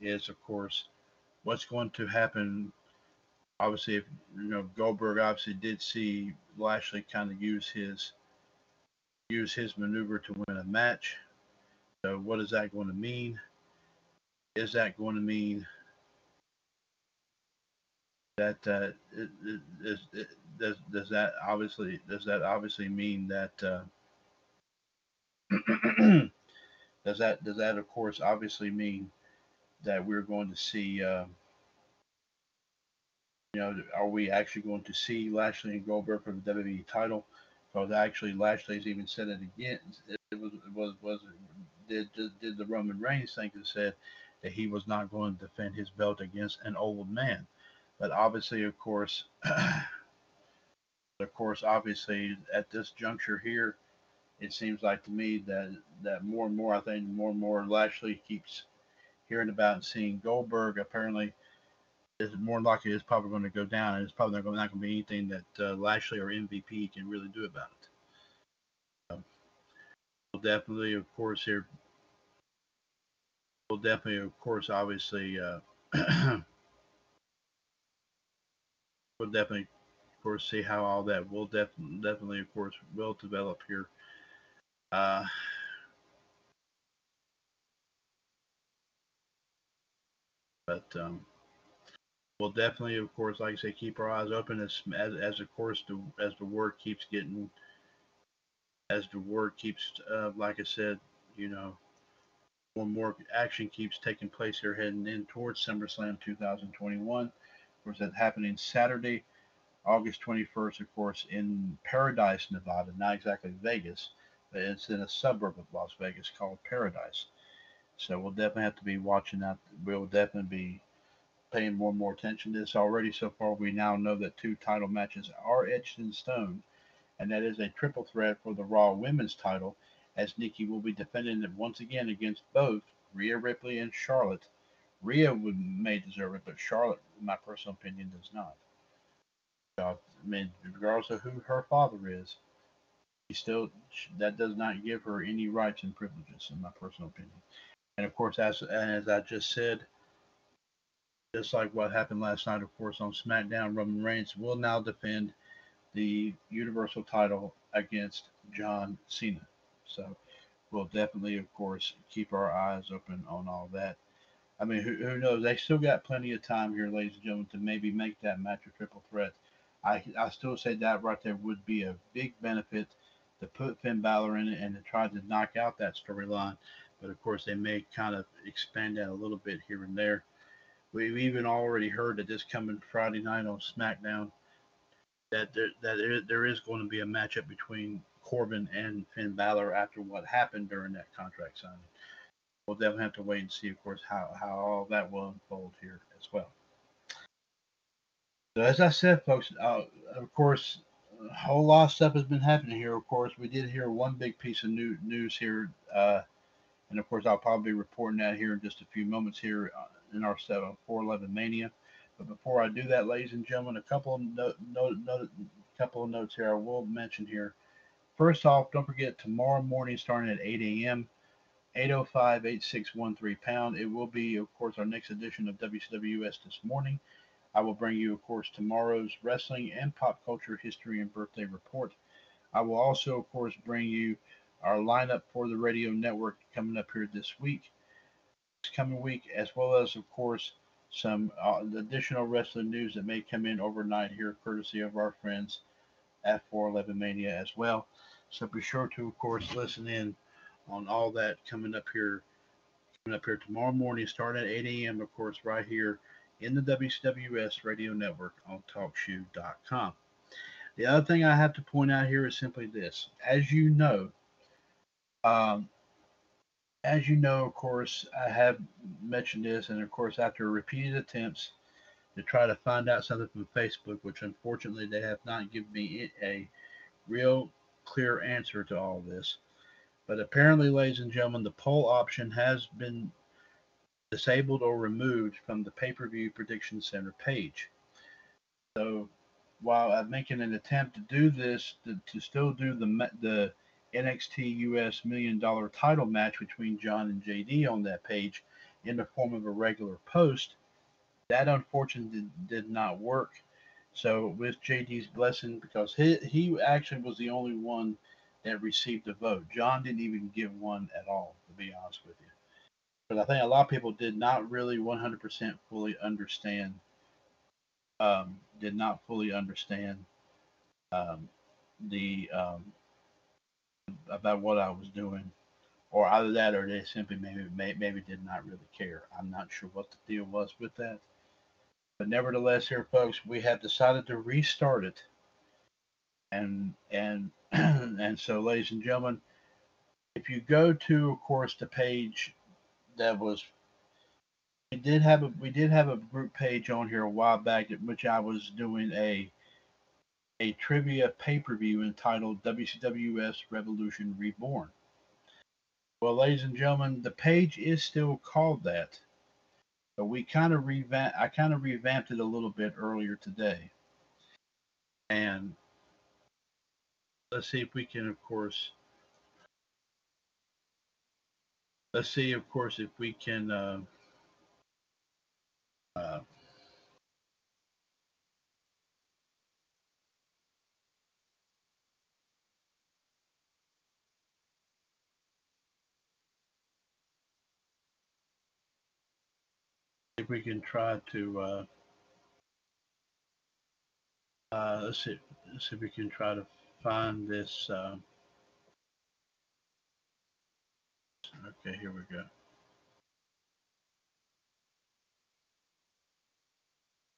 S1: is of course what's going to happen. Obviously, if you know Goldberg obviously did see Lashley kind of use his use his maneuver to win a match. So, what is that going to mean? Is that going to mean that uh, does does that obviously does that obviously mean that uh, <clears throat> does that does that of course obviously mean that we're going to see uh, you know are we actually going to see Lashley and Goldberg for the WWE title? Because actually Lashley's even said it again. It was it was was did did the Roman Reigns thing and said that he was not going to defend his belt against an old man. But obviously, of course, <clears throat> of course, obviously, at this juncture here, it seems like to me that that more and more, I think more and more Lashley keeps hearing about and seeing Goldberg. Apparently, is more likely it's probably going to go down, and it's probably not going, not going to be anything that uh, Lashley or MVP can really do about it. So, we'll definitely, of course, here. We'll definitely, of course, obviously. Uh, <clears throat> we'll definitely, of course, see how all that will def- definitely, of course, will develop here uh, but um, we'll definitely, of course, like I say, keep our eyes open as as, as of course the as the word keeps getting as the word keeps uh, like I said, you know, more and more action keeps taking place here heading in towards SummerSlam 2021. Of course, happening Saturday, August 21st, of course, in Paradise, Nevada, not exactly Vegas. It's in a suburb of Las Vegas called Paradise. So we'll definitely have to be watching that. We'll definitely be paying more and more attention to this already. So far, we now know that two title matches are etched in stone, and that is a triple threat for the Raw Women's title, as Nikki will be defending it once again against both Rhea Ripley and Charlotte. Rhea would may deserve it, but Charlotte, in my personal opinion, does not. Uh, I mean, regardless of who her father is, still that does not give her any rights and privileges, in my personal opinion. And of course, as as I just said, just like what happened last night, of course, on SmackDown, Roman Reigns will now defend the Universal title against John Cena. So we'll definitely, of course, keep our eyes open on all that. I mean, who, who knows? They still got plenty of time here, ladies and gentlemen, to maybe make that match a triple threat. I, I still say that right there would be a big benefit to put Finn Balor in it and to try to knock out that storyline. But of course, they may kind of expand that a little bit here and there. We've even already heard that this coming Friday night on SmackDown that there, that there, is going to be a matchup between Corbin and Finn Balor after what happened during that contract signing. We'll definitely have to wait and see, of course, how, how all that will unfold here as well. So as I said, folks, uh, of course, a whole lot of stuff has been happening here. Of course, we did hear one big piece of new news here, uh, and of course, I'll probably be reporting that here in just a few moments here uh, in our 411 Mania. But before I do that, ladies and gentlemen, a couple of note, note, note, couple of notes here I will mention here. First off, don't forget tomorrow morning, starting at 8 a.m. 805-8613 pound. It will be, of course, our next edition of WCWS this morning. I will bring you, of course, tomorrow's wrestling and pop culture history and birthday report. I will also, of course, bring you our lineup for the radio network coming up here this week, this coming week, as well as, of course, some uh, additional wrestling news that may come in overnight here, courtesy of our friends at 411 Mania as well. So be sure to, of course, listen in on all that coming up here, coming up here tomorrow morning, starting at 8 a.m. Of course, right here in the WCWS radio network on TalkShoe.com. The other thing I have to point out here is simply this. As you know, um, as you know, of course, I have mentioned this, and of course, after repeated attempts to try to find out something from Facebook, which unfortunately they have not given me a real clear answer to all this. But apparently, ladies and gentlemen, the poll option has been disabled or removed from the pay-per-view prediction center page. So while I'm making an attempt to do this, to, to still do the the NXT US Million Dollar Title match between John and JD on that page in the form of a regular post. That unfortunately did, did not work. So with JD's blessing, because he he actually was the only one that received a vote. John didn't even get one at all, to be honest with you. But I think a lot of people did not really 100% fully understand, um, did not fully understand um, the um, about what I was doing, or either that, or they simply maybe maybe did not really care. I'm not sure what the deal was with that, but nevertheless, here, folks, we have decided to restart it, and and <clears throat> and so, ladies and gentlemen, if you go to, of course, the page that was we did have a we did have a group page on here a while back at which I was doing a a trivia pay-per-view entitled WCWS Revolution Reborn. Well, ladies and gentlemen, the page is still called that. But we kind of revamp I kind of revamped it a little bit earlier today. And let's see if we can of course let's see, of course, if we can. Uh, uh, if we can try to uh, uh, let's see, let's see if we can try to find this. Uh, Okay, here we go.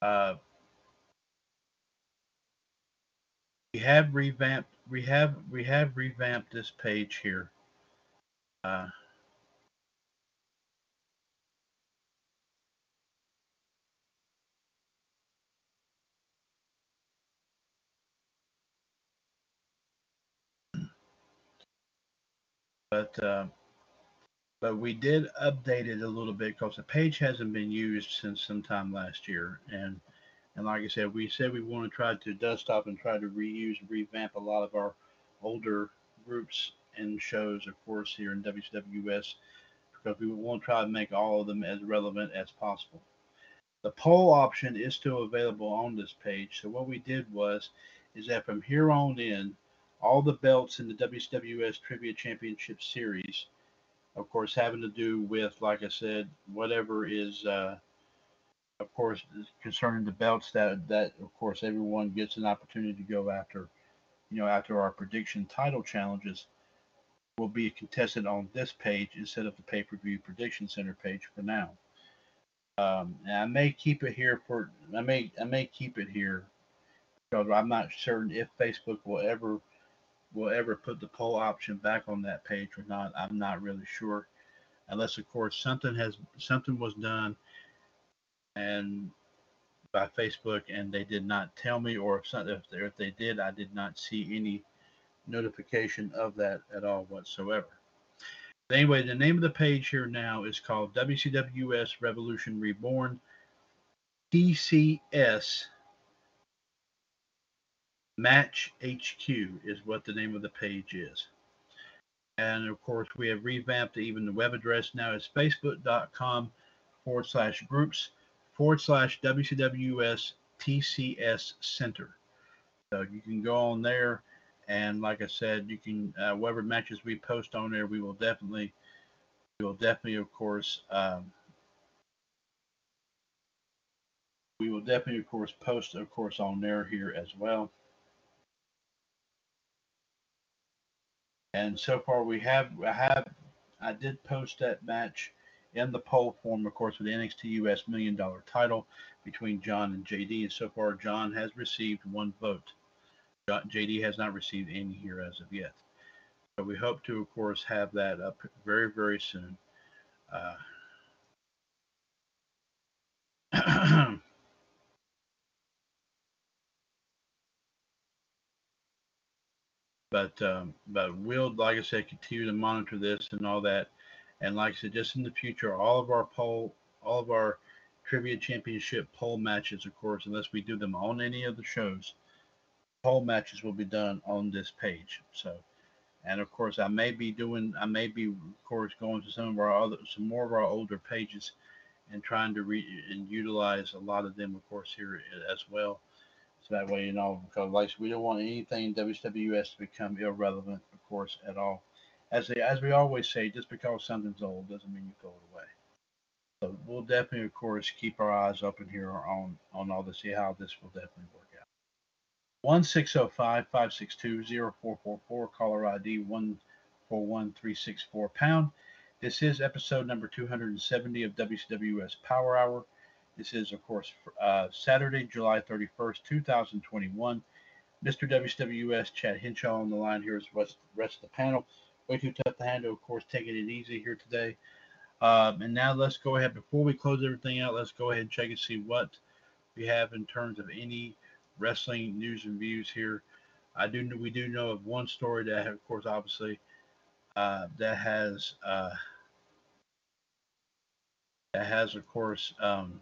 S1: Uh, we have revamped we have we have revamped this page here. Uh, but uh, but we did update it a little bit because the page hasn't been used since sometime last year and and like I said, we said we want to try to dust off and try to reuse and revamp a lot of our older groups and shows, of course, here in WCWS, because we want to try to make all of them as relevant as possible. The poll option is still available on this page. So what we did was, is that from here on in, all the belts in the WCWS Trivia Championship Series of course, having to do with, like I said, whatever is, uh, of course, concerning the belts that that of course everyone gets an opportunity to go after, you know, after our prediction title challenges will be contested on this page instead of the pay-per-view prediction center page for now. Um, and I may keep it here for I may I may keep it here because I'm not certain if Facebook will ever will ever put the poll option back on that page or not. I'm not really sure, unless of course something has something was done and by Facebook and they did not tell me, or if something if they, if they did, I did not see any notification of that at all whatsoever. But anyway, the name of the page here now is called WCWS Revolution Reborn TCS Match HQ is what the name of the page is. And of course, we have revamped even the web address now is facebook.com forward slash groups forward slash WCWS TCS Center. So you can go on there, and like I said, you can uh, whatever matches we post on there, we will definitely, we will definitely, of course, um, we will definitely, of course, post, of course, on there here as well. And so far, we have I have I did post that match in the poll form, of course, with the NXT US Million Dollar Title between John and JD. And so far, John has received one vote. JD has not received any here as of yet. We hope to, of course, have that up very, very soon. Uh, <clears throat> But um, but we'll, like I said, continue to monitor this and all that. And like I said, just in the future, all of our poll, all of our trivia championship poll matches, of course, unless we do them on any of the shows, poll matches will be done on this page. So And of course, I may be doing, I may be, of course, going to some of our other, some more of our older pages and trying to read and utilize a lot of them, of course, here as well. That way, you know, because like we don't want anything WWS to become irrelevant, of course, at all. As they, as we always say, just because something's old doesn't mean you throw it away. So we'll definitely, of course, keep our eyes open here on on all this, see how this will definitely work out. One six zero five five six two zero four four four caller ID one four one three six four pound. This is episode number 270 of WCWS Power Hour. This is, of course, uh, Saturday, July 31st, 2021. Mr. WCWS Chad Hinshaw on the line here is rest, rest of the panel. Way too tough to handle, of course, taking it easy here today. Um, and now let's go ahead, before we close everything out, let's go ahead and check and see what we have in terms of any wrestling news and views here. I do we do know of one story that, of course, obviously, uh, that has uh, that has, of course, um,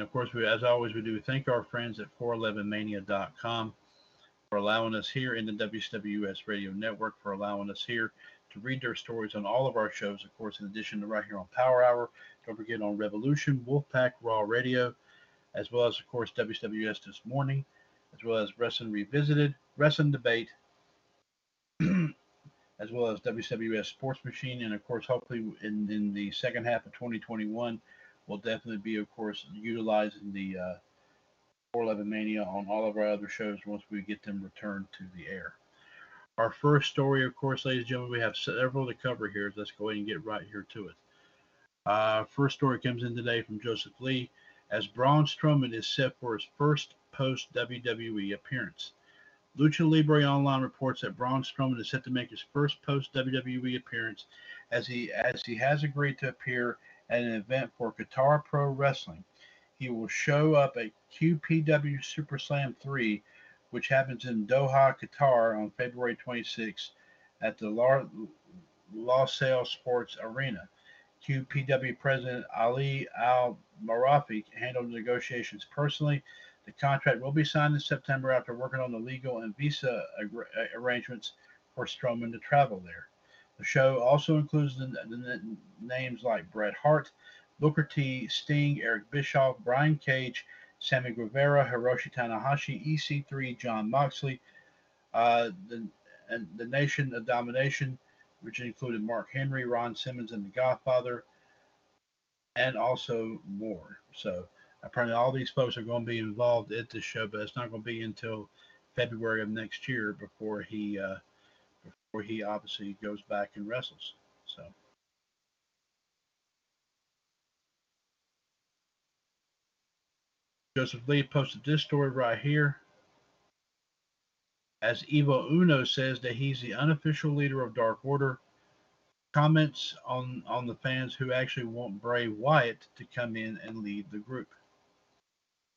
S1: And of course, we, as always, we do thank our friends at 411mania.com for allowing us here in the WCWS Radio Network, for allowing us here to read their stories on all of our shows, of course, in addition to right here on Power Hour. Don't forget on Revolution, Wolfpack, Raw Radio, as well as, of course, WCWS This Morning, as well as Wrestling Revisited, Wrestling Debate, <clears throat> as well as WCWS Sports Machine, and of course, hopefully in, in the second half of 2021, we'll definitely be, of course, utilizing the uh, 411 Mania on all of our other shows once we get them returned to the air. Our first story, of course, ladies and gentlemen, we have several to cover here. Let's go ahead and get right here to it. Uh, first story comes in today from Joseph Lee as Braun Strowman is set for his first post WWE appearance. Lucha Libre Online reports that Braun Strowman is set to make his first post WWE appearance as he as he has agreed to appear at an event for Qatar Pro Wrestling. He will show up at QPW Super Slam 3, which happens in Doha, Qatar on February 26 at the Lusail Sports Arena. QPW President Ali Al Marafi handled negotiations personally. The contract will be signed in September after working on the legal and visa arrangements for Strowman to travel there. The show also includes the, the names like Bret Hart, Booker T, Sting, Eric Bischoff, Brian Cage, Sammy Guevara, Hiroshi Tanahashi, EC3, Jon Moxley, uh, the, and the Nation of Domination, which included Mark Henry, Ron Simmons, and The Godfather, and also more. So apparently, all these folks are going to be involved at this show, but it's not going to be until February of next year before he uh, where he obviously goes back and wrestles. So. Joseph Lee posted this story right here. As Evil Uno says that he's the unofficial leader of Dark Order, comments on, on the fans who actually want Bray Wyatt to come in and lead the group.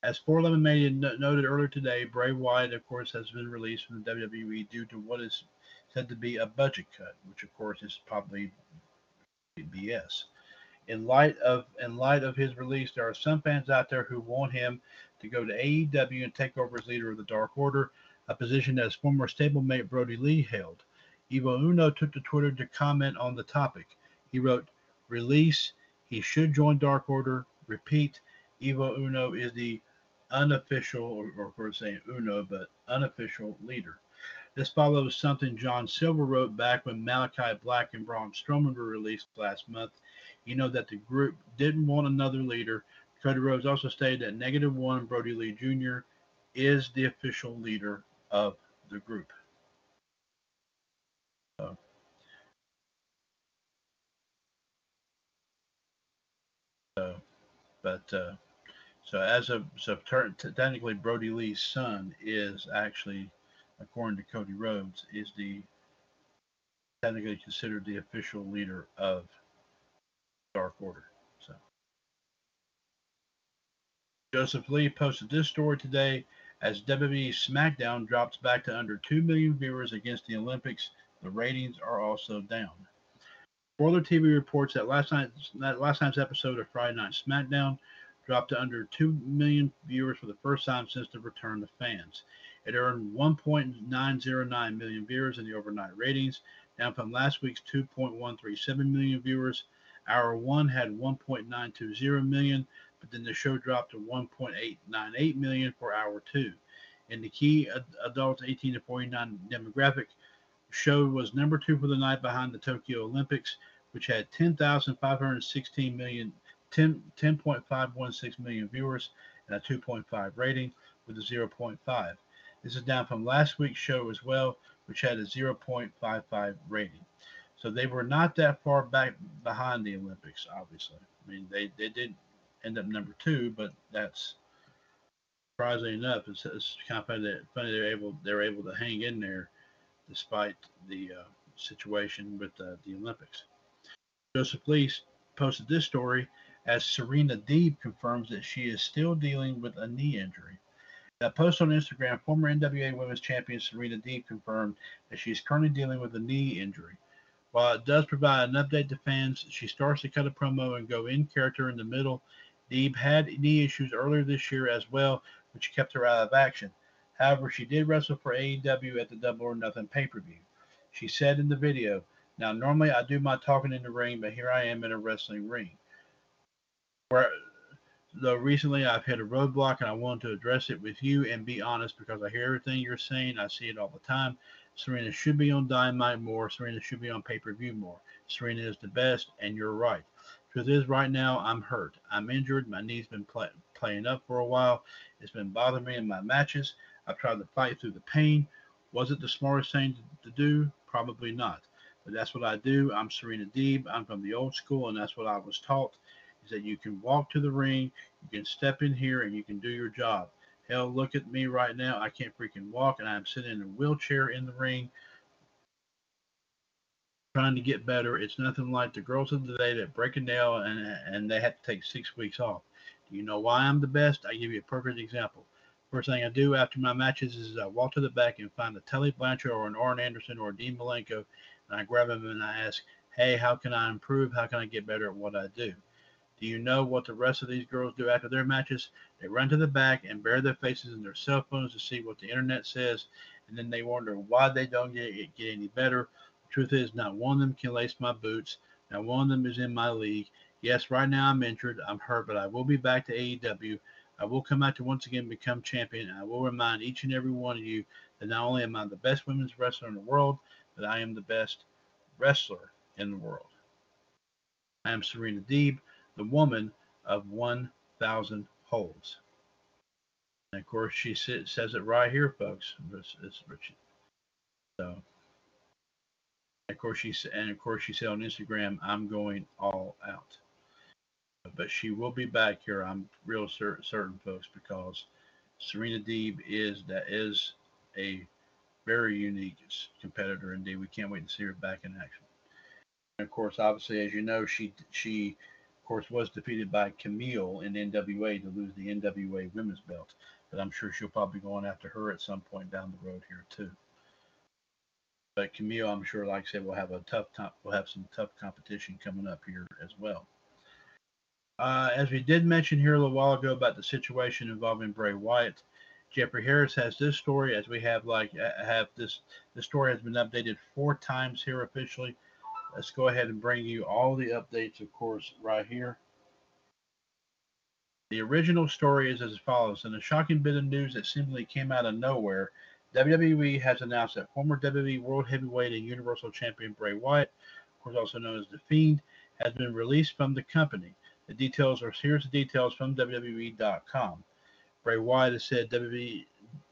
S1: As 411 Mania noted earlier today, Bray Wyatt, of course, has been released from the WWE due to what is said to be a budget cut, which of course is probably BS. In light of in light of his release, there are some fans out there who want him to go to AEW and take over as leader of the Dark Order, a position that his former stablemate Brodie Lee held. Evil Uno took to Twitter to comment on the topic. He wrote, "Release. He should join Dark Order. Repeat. Evil Uno is the unofficial, or, or course saying Uno, but unofficial leader." This follows something John Silver wrote back when Malakai Black and Braun Strowman were released last month. You know that the group didn't want another leader. Cody Rhodes also stated that Negative One Brodie Lee Jr. is the official leader of the group. So, so but uh, so as of so technically Brodie Lee's son is actually according to Cody Rhodes, is the technically considered the official leader of Dark Order. So Joseph Lee posted this story today as WWE SmackDown drops back to under 2 million viewers against the Olympics The ratings are also down. Spoiler TV reports that last night's that last night's episode of Friday Night SmackDown dropped to under 2 million viewers for the first time since the return to fans. It earned 1.909 million viewers in the overnight ratings, down from last week's 2.137 million viewers. Hour one had 1.920 million, but then the show dropped to 1.898 million for hour two. In the key adults 18 to 49 demographic, show was number two for the night behind the Tokyo Olympics, which had 10,516 million, 10, 10.516 million viewers and a 2.5 rating with a 0.5. This is down from last week's show as well, which had a 0.55 rating. So they were not that far back behind the Olympics, obviously. I mean, they, they did end up number two, but that's surprisingly enough, it's, it's kind of funny, that, funny they're able they're able to hang in there despite the uh, situation with uh, the Olympics. Joseph Lee posted this story as Serena Deeb confirms that she is still dealing with a knee injury. In a post on Instagram, former NWA Women's Champion Serena Deeb confirmed that she is currently dealing with a knee injury. While it does provide an update to fans, she starts to cut a promo and go in character in the middle. Deeb had knee issues earlier this year as well, which kept her out of action. However, she did wrestle for AEW at the Double or Nothing pay per view. She said in the video, Now, normally I do my talking in the ring, but here I am in a wrestling ring. Where, though recently I've hit a roadblock and I want to address it with you and be honest because I hear everything you're saying. I see it all the time. Serena should be on Dynamite more. Serena should be on pay per view more. Serena is the best, and you're right. Truth is, right now I'm hurt. I'm injured. My knee's been play, playing up for a while. It's been bothering me in my matches. I've tried to fight through the pain. Was it the smartest thing to, to do? Probably not. But that's what I do. I'm Serena Deeb. I'm from the old school, and that's what I was taught is that you can walk to the ring, you can step in here, and you can do your job. Hell, look at me right now. I can't freaking walk, and I'm sitting in a wheelchair in the ring trying to get better. It's nothing like the girls of the day that break a nail and, and they have to take six weeks off. Do you know why I'm the best? I give you a perfect example. First thing I do after my matches is I walk to the back and find a Tully Blanchard or an Arn Anderson or a Dean Malenko, and I grab them and I ask, hey, how can I improve? How can I get better at what I do? Do you know what the rest of these girls do after their matches? They run to the back and bury their faces in their cell phones to see what the internet says, and then they wonder why they don't get, get any better. The truth is, not one of them can lace my boots. Not one of them is in my league. Yes, right now I'm injured. I'm hurt, but I will be back to AEW. I will come out to once again become champion. I will remind each and every one of you that not only am I the best women's wrestler in the world, but I am the best wrestler in the world. I am Serena Deeb, the woman of 1,000 holds. And of course, she says it right here, folks. It's, it's, so, of course, she and of course she said on Instagram, "I'm going all out." but she will be back here. I'm real cer- certain, folks, because Serena Deeb is that is a very unique competitor indeed. We can't wait to see her back in action. And of course, obviously, as you know, she she of course was defeated by Kamille in NWA to lose the NWA Women's Belt. But I'm sure she'll probably go on after her at some point down the road here too. But Kamille, I'm sure, like I said, will have a tough time. We'll have some tough competition coming up here as well. Uh, as we did mention here a little while ago about the situation involving Bray Wyatt, Jeffrey Harris has this story as we have like uh, have this. The story has been updated four times here officially. Let's go ahead and bring you all the updates, of course, right here. The original story is as follows. In a shocking bit of news that seemingly came out of nowhere, WWE has announced that former WWE World Heavyweight and Universal Champion Bray Wyatt, of course also known as The Fiend, has been released from the company. The details are here's the details from WWE.com. Bray Wyatt has said WWE,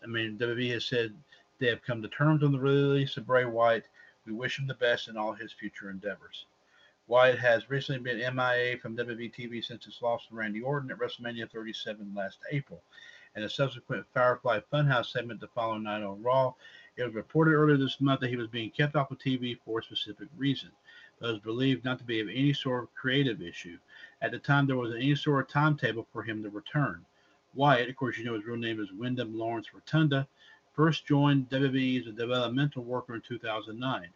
S1: I mean WWE has said they have come to terms on the release of Bray Wyatt. We wish him the best in all his future endeavors. Wyatt has recently been MIA from WWE TV since his loss to Randy Orton at WrestleMania 37 last April. And a subsequent Firefly Funhouse segment the following night on Raw, it was reported earlier this month that he was being kept off of TV for a specific reason, but was believed not to be of any sort of creative issue. At the time, there wasn't any sort of timetable for him to return. Wyatt, of course, you know his real name is Wyndham Lawrence Rotunda, first joined WWE as a developmental worker in 2009.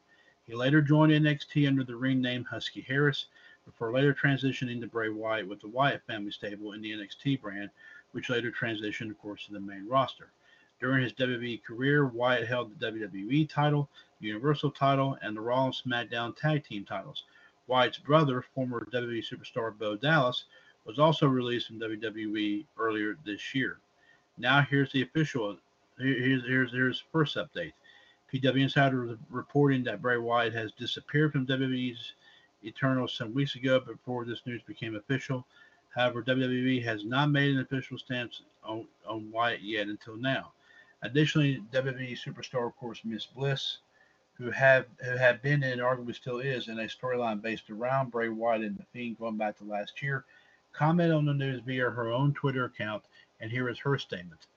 S1: He later joined NXT under the ring name Husky Harris before later transitioning to Bray Wyatt with the Wyatt family stable in the NXT brand, which later transitioned, of course, to the main roster. During his WWE career, Wyatt held the WWE title, Universal title, and the Raw and SmackDown tag team titles. Wyatt's brother, former WWE superstar Bo Dallas, was also released from WWE earlier this year. Now here's the official. Here's here's here's first update. PW Insider reporting that Bray Wyatt has disappeared from WWE's Eternal some weeks ago before this news became official. However, WWE has not made an official stance on, on Wyatt yet until now. Additionally, WWE superstar, of course, Miss Bliss, who have who had been and arguably still is in a storyline based around Bray Wyatt and the Fiend going back to last year, commented on the news via her own Twitter account, and here is her statement.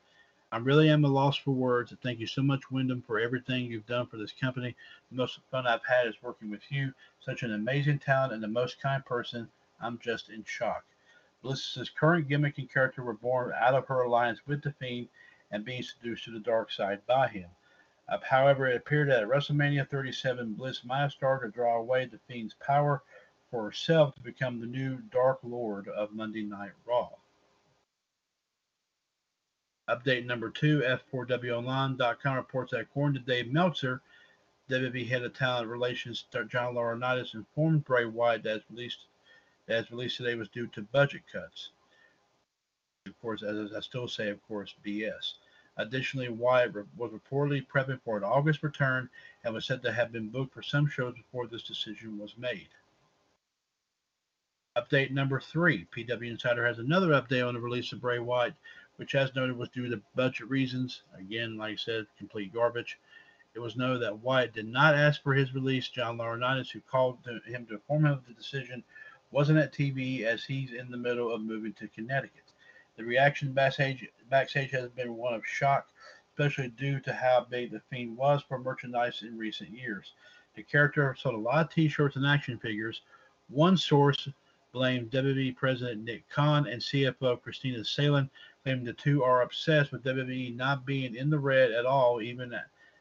S1: I really am a loss for words. Thank you so much, Wyndham, for everything you've done for this company. The most fun I've had is working with you. Such an amazing talent and the most kind person. I'm just in shock. Bliss's current gimmick and character were born out of her alliance with the Fiend and being seduced to the dark side by him. Uh, however, it appeared that at WrestleMania 37, Bliss might have started to draw away the Fiend's power for herself to become the new Dark Lord of Monday Night Raw. Update number two, F4WOnline.com reports that according to Dave Meltzer, WWE head of talent relations John Laurinaitis informed Bray Wyatt that released as released today was due to budget cuts. Of course, as I still say, of course, BS. Additionally, Wyatt was reportedly prepping for an August return and was said to have been booked for some shows before this decision was made. Update number three PW Insider has another update on the release of Bray Wyatt which, as noted, was due to budget reasons. Again, like I said, complete garbage. It was noted that Wyatt did not ask for his release. John Laurinaitis, who called to him to inform him of the decision, wasn't at TV as he's in the middle of moving to Connecticut. The reaction backstage, backstage has been one of shock, especially due to how big the Fiend was for merchandise in recent years. The character sold a lot of T-shirts and action figures. One source blamed WWE President Nick Khan and CFO Christina Salen the two are obsessed with WWE not being in the red at all, even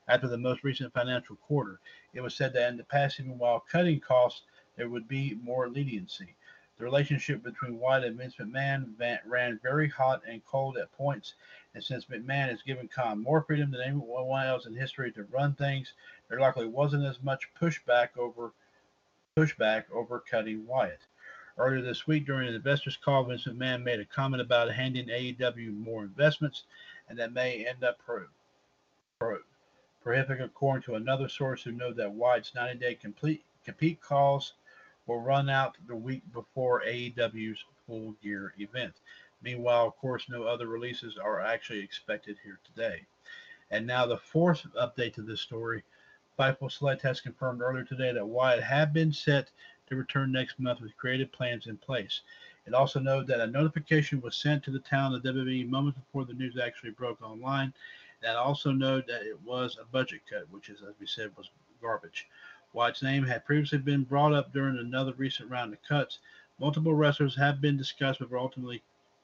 S1: after the most recent financial quarter. It was said that in the past, even while cutting costs, there would be more leniency. The relationship between Wyatt and Vince McMahon ran very hot and cold at points, and since McMahon has given Khan more freedom than anyone else in history to run things, there likely wasn't as much pushback over pushback over cutting Wyatt. Earlier this week, during an investors call, Vince McMahon made a comment about handing AEW more investments, and that may end up pro- pro- according to another source who knows that Wyatt's 90-day complete compete calls will run out the week before AEW's full gear event. Meanwhile, of course, no other releases are actually expected here today. And now the fourth update to this story. Fightful Select has confirmed earlier today that Wyatt had been set to return next month with creative plans in place. It also noted that a notification was sent to the town of WWE moments before the news actually broke online. That also noted that it was a budget cut, which is, as we said, was garbage. Wyatt's name had previously been brought up during another recent round of cuts. Multiple wrestlers have been discussed but were ultimately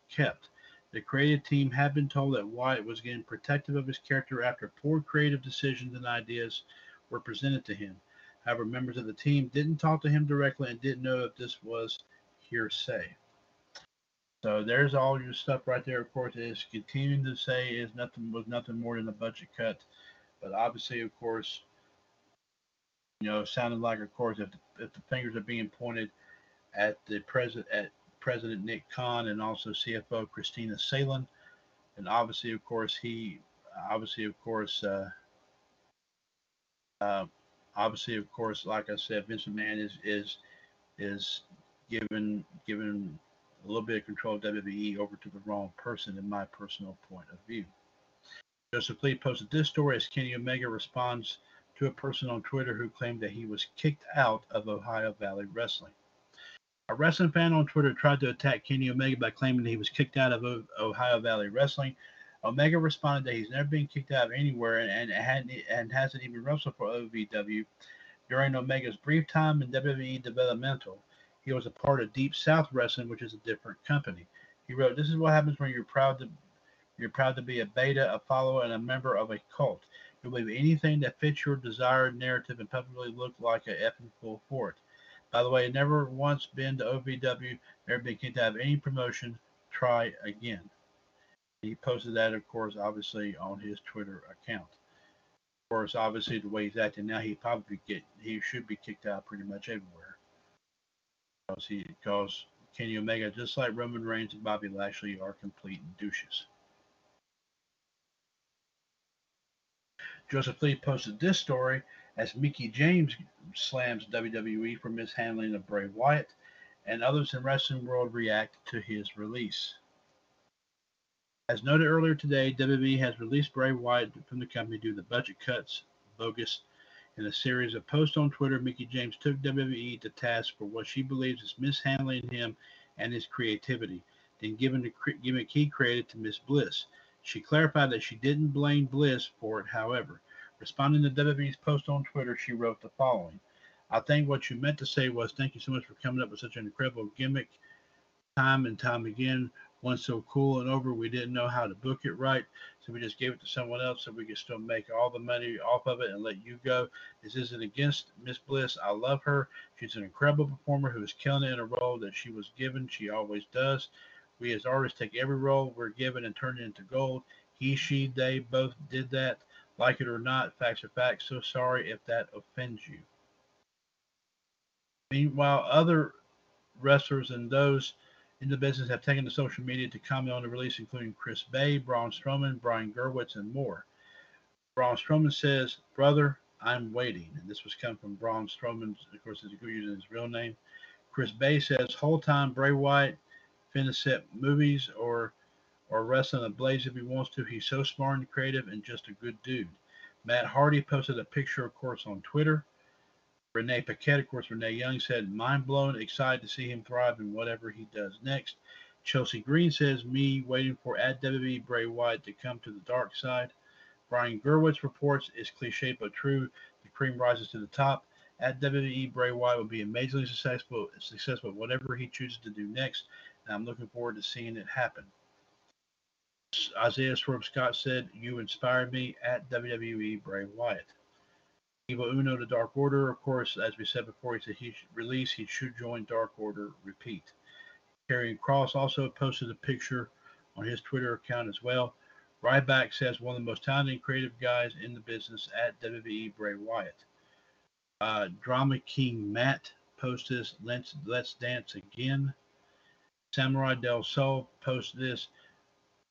S1: kept. The creative team had been told that Wyatt was getting protective of his character after poor creative decisions and ideas were presented to him. However, members of the team didn't talk to him directly and didn't know if this was hearsay. So there's all your stuff right there. Of course, is continuing to say is nothing was nothing more than a budget cut, but obviously, of course, you know, sounded like, of course, if the, if the fingers are being pointed at the president at President Nick Khan and also CFO Christina Salen, and obviously, of course, he obviously, of course, uh, uh, obviously, of course, like I said, Vince McMahon is is is given given a little bit of control of WWE over to the wrong person, in my personal point of view. Joseph Lee posted this story as Kenny Omega responds to a person on Twitter who claimed that he was kicked out of Ohio Valley Wrestling. A wrestling fan on Twitter tried to attack Kenny Omega by claiming that he was kicked out of Ohio Valley Wrestling Omega responded that he's never been kicked out of anywhere and, and, hadn't, and hasn't even wrestled for OVW. During Omega's brief time in WWE Developmental, he was a part of Deep South Wrestling, which is a different company. He wrote, "This is what happens when you're proud to you're proud to be a beta, a follower, and a member of a cult. You'll believe anything that fits your desired narrative and publicly look like a effing fool for it. By the way, never once been to OVW, never been kicked out of any promotion. Try again. He posted that, of course, obviously on his Twitter account. Of course, obviously the way he's acting now, he probably get he should be kicked out pretty much everywhere. Because he because Kenny Omega, just like Roman Reigns and Bobby Lashley, are complete douches. Joseph Lee posted this story as Mickie James slams WWE for mishandling of Bray Wyatt, and others in wrestling world react to his release. As noted earlier today, WWE has released Bray Wyatt from the company due to budget cuts, bogus. In a series of posts on Twitter, Mickie James took WWE to task for what she believes is mishandling him and his creativity, then given the gimmick he created to Miss Bliss. She clarified that she didn't blame Bliss for it, however. Responding to WWE's post on Twitter, she wrote the following I think what you meant to say was thank you so much for coming up with such an incredible gimmick time and time again. One so cool and over, we didn't know how to book it right, so we just gave it to someone else so we could still make all the money off of it and let you go. This isn't against Miss Bliss. I love her. She's an incredible performer who is killing it in a role that she was given. She always does. We as artists take every role we're given and turn it into gold. He, she, they both did that. Like it or not, facts are facts. So sorry if that offends you. Meanwhile, other wrestlers and those in the business have taken to social media to comment on the release, including Chris Bey, Braun Strowman, Brian Gewirtz, and more. Braun Strowman says, Brother, I'm waiting. And this was come from Braun Strowman, of course, he's using his real name. Chris Bey says, Whole time Bray Wyatt finna set movies or or wrestling a blaze if he wants to. He's so smart and creative and just a good dude. Matt Hardy posted a picture, of course, on Twitter. Renee Paquette, of course, Renee Young said, mind blown, excited to see him thrive in whatever he does next. Chelsea Green says, me waiting for at WWE Bray Wyatt to come to the dark side. Brian Gewirtz reports, it's cliche but true. The cream rises to the top. At WWE, Bray Wyatt will be amazingly successful, successful whatever he chooses to do next and I'm looking forward to seeing it happen. Isaiah Swerve Scott said, You inspired me at WWE Bray Wyatt. Evil Uno to Dark Order, of course, as we said before, he said he should release, he should join Dark Order, repeat. Karrion Kross also posted a picture on his Twitter account as well. Ryback says one of the most talented and creative guys in the business at WWE Bray Wyatt. Uh, Drama King Matt posted Let's, Let's Dance Again. Samurai Del Sol posted this.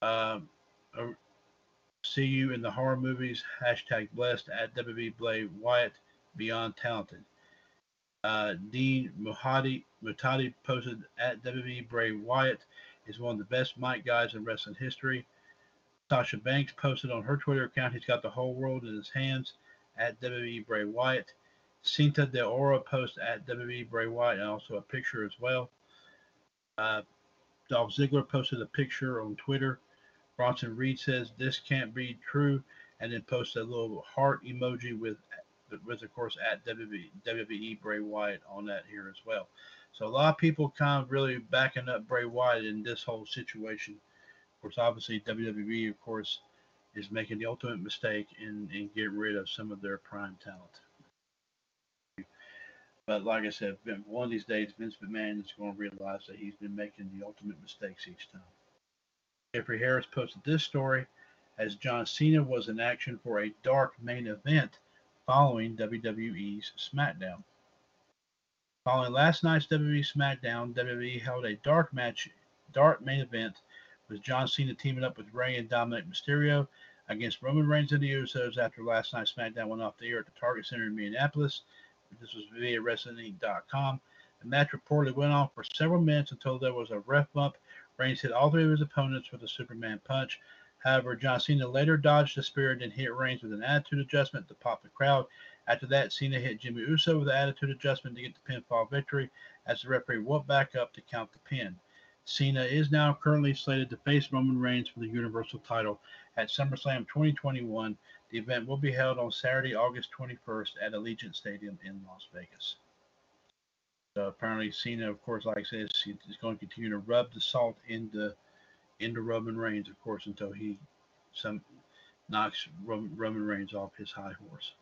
S1: Uh, see you in the horror movies. Hashtag blessed at WB Bray Wyatt Beyond Talented. Uh, Dean Muhtadi posted at WB Bray Wyatt is one of the best mic guys in wrestling history. Sasha Banks posted on her Twitter account he's got the whole world in his hands at WWE Bray Wyatt. Cinta de Oro post at WWE Bray Wyatt and also a picture as well. Uh, Dolph Ziggler posted a picture on Twitter. Bronson Reed says this can't be true, and then posted a little heart emoji with, with of course at WWE, WWE Bray Wyatt on that here as well. So a lot of people kind of really backing up Bray Wyatt in this whole situation. Of course, obviously WWE, of course, is making the ultimate mistake in, in getting rid of some of their prime talent. But like I said, one of these days, Vince McMahon is going to realize that he's been making the ultimate mistakes each time. Jeffrey Harris posted this story as John Cena was in action for a dark main event following WWE's SmackDown. Following last night's WWE SmackDown, WWE held a dark match, dark main event with John Cena teaming up with Rey and Dominic Mysterio against Roman Reigns and the Usos after last night's SmackDown went off the air at the Target Center in Minneapolis. This was via WrestlingInc.com. The match reportedly went on for several minutes until there was a ref bump. Reigns hit all three of his opponents with a Superman punch. However, John Cena later dodged the spear and hit Reigns with an attitude adjustment to pop the crowd. After that, Cena hit Jimmy Uso with an attitude adjustment to get the pinfall victory as the referee whooped back up to count the pin. Cena is now currently slated to face Roman Reigns for the Universal title at SummerSlam 2021 the event will be held on Saturday, August 21st at Allegiant Stadium in Las Vegas. So apparently, Cena, of course, like I said, is going to continue to rub the salt into into Roman Reigns, of course, until he some knocks Roman Reigns off his high horse.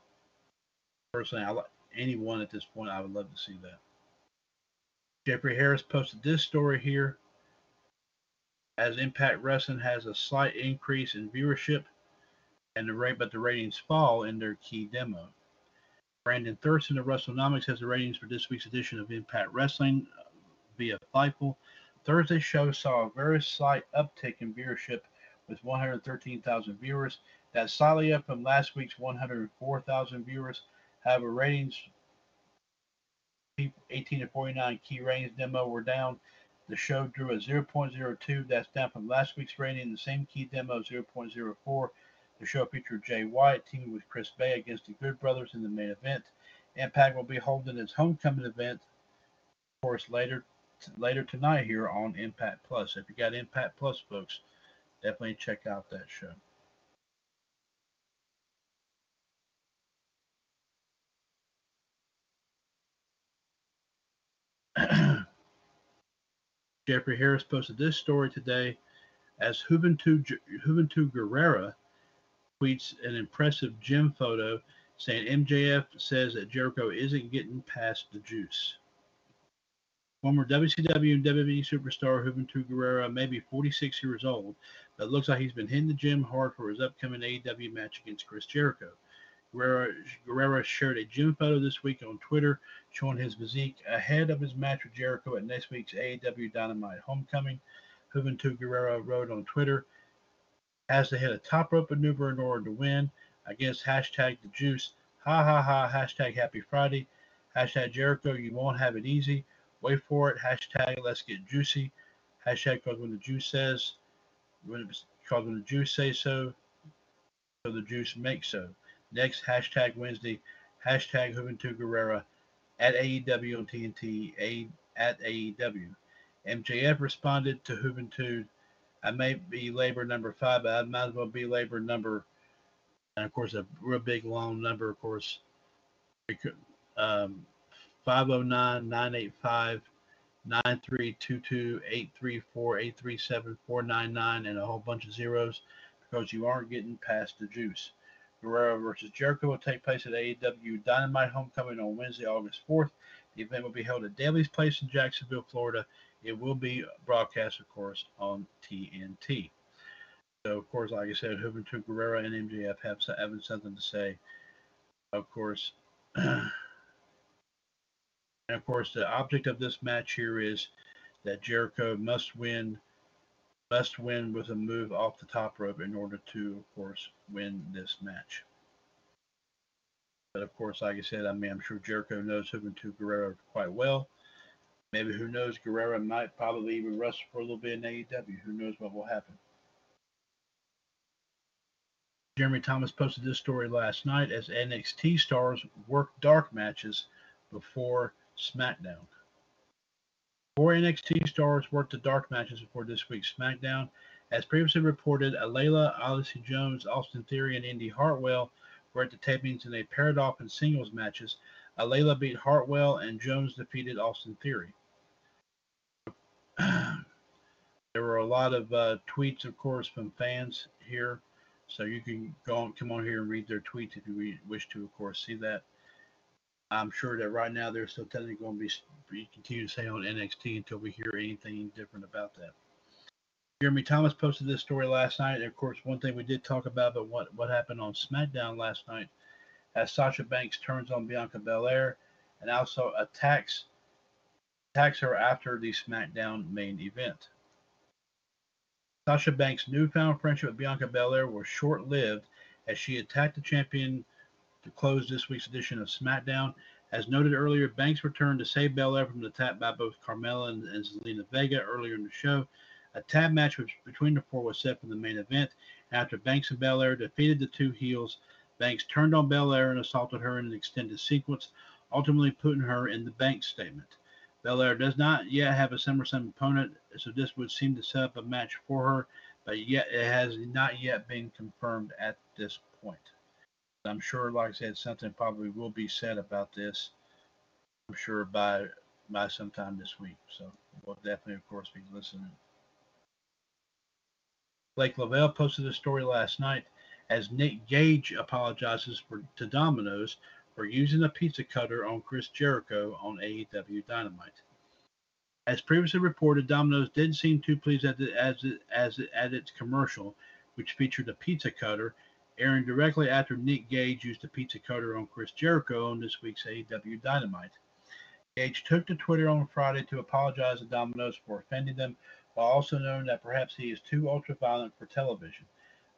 S1: Personally, I like anyone at this point. I would love to see that. Jeffrey Harris posted this story here. As Impact Wrestling has a slight increase in viewership, and the rate, but the ratings fall in their key demo. Brandon Thurston of WrestleNomics has the ratings for this week's edition of Impact Wrestling uh, via Fightful. Thursday's show saw a very slight uptick in viewership with 113,000 viewers. That's slightly up from last week's 104,000 viewers. However, ratings 18 to 49 key ratings demo were down. The show drew a 0.02. That's down from last week's rating. The same key demo 0.04. The show featured Jay White teaming with Chris Bey against the Good Brothers in the main event. Impact will be holding its homecoming event, of course, later later tonight here on Impact Plus. If you got Impact Plus, folks, definitely check out that show. <clears throat> Jeffrey Harris posted this story today as Juventud, Juventud Guerrera tweets an impressive gym photo saying MJF says that Jericho isn't getting past the juice. Former WCW and WWE superstar Juventud Guerrera may be 46 years old, but looks like he's been hitting the gym hard for his upcoming AEW match against Chris Jericho. Guerrera, Guerrera shared a gym photo this week on Twitter showing his physique ahead of his match with Jericho at next week's AEW Dynamite Homecoming. Juventud Guerrera wrote on Twitter, has to hit a top rope maneuver in order to win against hashtag the juice. Ha ha ha. Hashtag happy Friday. Hashtag Jericho, you won't have it easy. Wait for it. Hashtag let's get juicy. Hashtag because when the juice says, when because when the juice says so, so the juice makes so. Next, hashtag Wednesday, hashtag Juventud Guerrera at AEW on TNT, a, at AEW. MJF responded to Juventud I may be labor number five, but I might as well be labor number, and of course, a real big long number, of course, um, 509 985 9322 834 837 499 and a whole bunch of zeros because you aren't getting past the juice. Guerrero versus Jericho will take place at AEW Dynamite Homecoming on Wednesday, August 4th. The event will be held at Daily's Place in Jacksonville, Florida. It will be broadcast, of course, on TNT. So, of course, like I said, Juventud Guerrera and MJF have having something to say. Of course, <clears throat> and of course, the object of this match here is that Jericho must win, must win with a move off the top rope in order to, of course, win this match. But of course, like I said, I mean, I'm sure Jericho knows Juventud Guerrero quite well. Maybe who knows? Guerrero might probably even wrestle for a little bit in AEW. Who knows what will happen? Jeremy Thomas posted this story last night as NXT stars work dark matches before SmackDown. Four NXT stars worked the dark matches before this week's SmackDown. As previously reported, Alayla, Odyssey Jones, Austin Theory, and Indi Hartwell were at the tapings in a paired off in singles matches. Alayla beat Hartwell, and Jones defeated Austin Theory. there were a lot of uh, tweets, of course, from fans here. So you can go on, come on here and read their tweets if you wish to, of course, see that. I'm sure that right now they're still technically going to be continue to stay on NXT until we hear anything different about that. Jeremy Thomas posted this story last night. And of course, one thing we did talk about, but what, what happened on SmackDown last night, as Sasha Banks turns on Bianca Belair and also attacks attacks her after the SmackDown main event. Sasha Banks' newfound friendship with Bianca Belair was short lived as she attacked the champion to close this week's edition of SmackDown. As noted earlier, Banks returned to save Belair from the attack by both Carmella and, and Zelina Vega earlier in the show. A tag match between the four was set for the main event. After Banks and Belair defeated the two heels, Banks turned on Belair and assaulted her in an extended sequence, ultimately putting her in the Banks statement. Belair does not yet have a SummerSlam opponent, so this would seem to set up a match for her, but yet it has not yet been confirmed at this point. I'm sure, like I said, something probably will be said about this. I'm sure by by sometime this week. So we'll definitely, of course, be listening. Blake Lovell posted a story last night as Nick Gage apologizes for, to Domino's for using a pizza cutter on Chris Jericho on AEW Dynamite. As previously reported, Domino's didn't seem too pleased at, the, as, it, as it, at its commercial, which featured a pizza cutter, airing directly after Nick Gage used a pizza cutter on Chris Jericho on this week's AEW Dynamite. Gage took to Twitter on Friday to apologize to Domino's for offending them, while also knowing that perhaps he is too ultra-violent for television.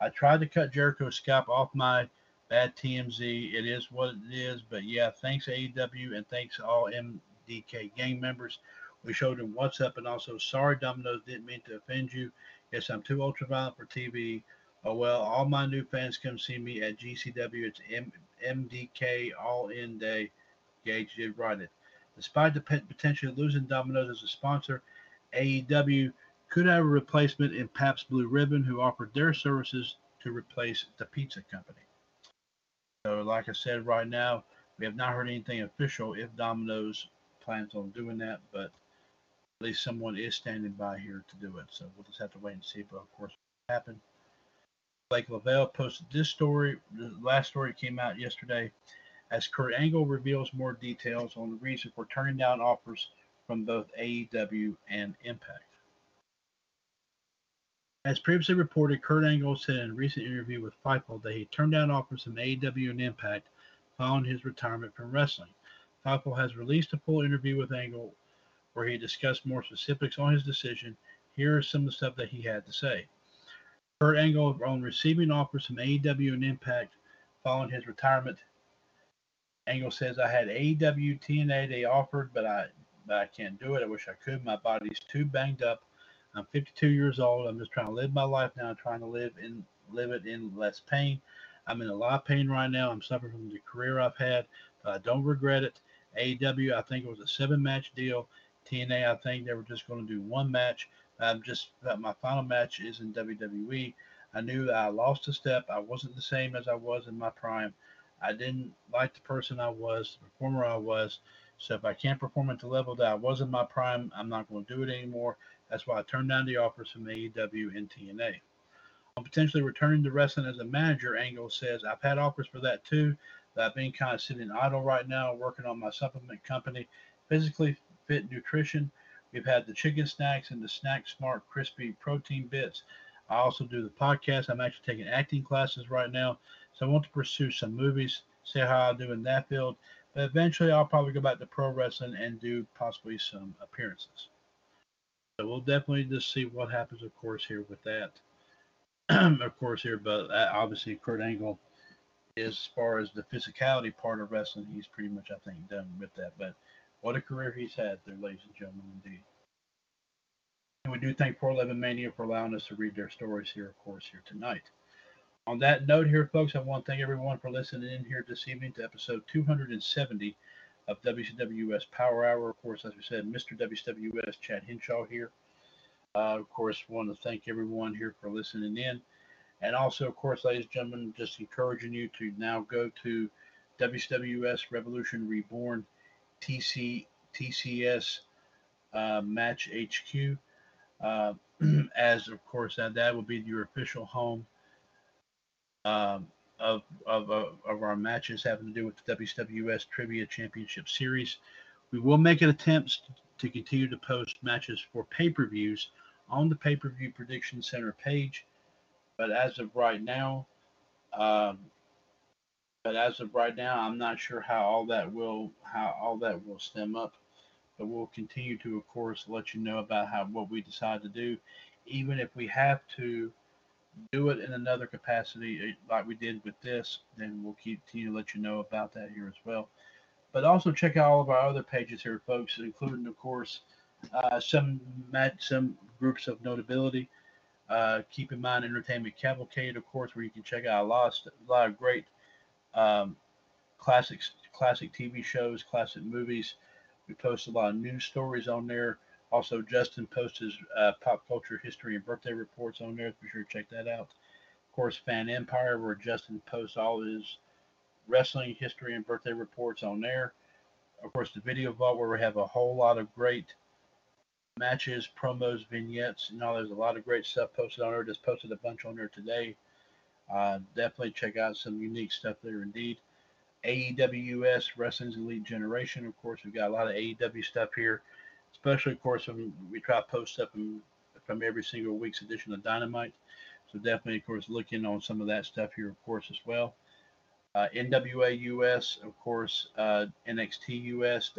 S1: I tried to cut Jericho's scalp off my bad TMZ. It is what it is, but yeah, thanks AEW and thanks all MDK gang members. We showed him what's up and also sorry Domino's didn't mean to offend you. Yes, I'm too ultra-violent for TV. Oh well, all my new fans come see me at GCW. It's M- MDK all in day. Gage did write it. Despite the potentially losing Domino's as a sponsor, AEW could have a replacement in Pabst Blue Ribbon, who offered their services to replace the pizza company. So, like I said, right now, we have not heard anything official if Domino's plans on doing that, but at least someone is standing by here to do it. So we'll just have to wait and see. But of course, what happened. Blake Lovell posted this story. The last story came out yesterday as Kurt Angle reveals more details on the reason for turning down offers from both AEW and Impact. As previously reported, Kurt Angle said in a recent interview with Fightful that he turned down offers from AEW and Impact following his retirement from wrestling. Fightful has released a full interview with Angle where he discussed more specifics on his decision. Here is some of the stuff that he had to say. Kurt Angle on receiving offers from AEW and Impact following his retirement Angle says I had AEW TNA they offered, but I but I can't do it. I wish I could. My body's too banged up. I'm 52 years old. I'm just trying to live my life now, trying to live in live it in less pain. I'm in a lot of pain right now. I'm suffering from the career I've had, but I don't regret it. AEW, I think it was a seven match deal. TNA, I think they were just going to do one match. I'm just my final match is in WWE. I knew I lost a step. I wasn't the same as I was in my prime. I didn't like the person I was, the performer I was. So if I can't perform at the level that I was in my prime, I'm not going to do it anymore. That's why I turned down the offers from AEW and TNA. On potentially returning to wrestling as a manager, Angle says, I've had offers for that too. But I've been kind of sitting idle right now, working on my supplement company, Physically Fit Nutrition. We've had the chicken snacks and the Snack Smart Crispy Protein Bits. I also do the podcast. I'm actually taking acting classes right now. So I want to pursue some movies, see how I do in that field. But eventually, I'll probably go back to pro wrestling and do possibly some appearances. So we'll definitely just see what happens, of course, here with that. <clears throat> of course, here, but obviously, Kurt Angle as far as the physicality part of wrestling, he's pretty much, I think, done with that. But what a career he's had there, ladies and gentlemen, indeed. And we do thank 411 Mania for allowing us to read their stories here, of course, here tonight. On that note, here, folks, I want to thank everyone for listening in here this evening to episode 270 of WCWUS Power Hour. Of course, as we said, Mr. WCWUS Chad Hinshaw here. Uh, of course, want to thank everyone here for listening in. And also, of course, ladies and gentlemen, just encouraging you to now go to WCWUS Revolution Reborn TC, TCS uh, Match HQ. Uh, <clears throat> as, of course, that, that will be your official home um, of, of, of, our matches having to do with the WCWUS Trivia Championship Series. We will make an attempt to continue to post matches for pay per views on the pay per view prediction center page. But as of right now, um, but as of right now, I'm not sure how all that will how all that will stem up. But we'll continue to, of course, let you know about how what we decide to do, even if we have to do it in another capacity eh, like we did with this, then we'll continue to let you know about that here as well. But also check out all of our other pages here, folks, including, of course, uh, some some groups of notability. Uh, keep in mind Entertainment Cavalcade, of course, where you can check out a lot of, a lot of great um, classics, classic TV shows, classic movies. We post a lot of news stories on there. Also, Justin posts his uh, pop culture history and birthday reports on there. Be sure to check that out. Of course, Fan Empire, where Justin posts all his wrestling history and birthday reports on there. Of course, the Video Vault, where we have a whole lot of great matches, promos, vignettes. and all. there's a lot of great stuff posted on there. Just posted a bunch on there today. Uh, definitely check out some unique stuff there indeed. AEWS Wrestling's Elite Generation. Of course, we've got a lot of AEW stuff here, especially, of course, when we try to post up from, every single week's edition of Dynamite. So definitely, of course, looking on some of that stuff here, of course, as well. Uh, NWA US, of course, uh, NXT US,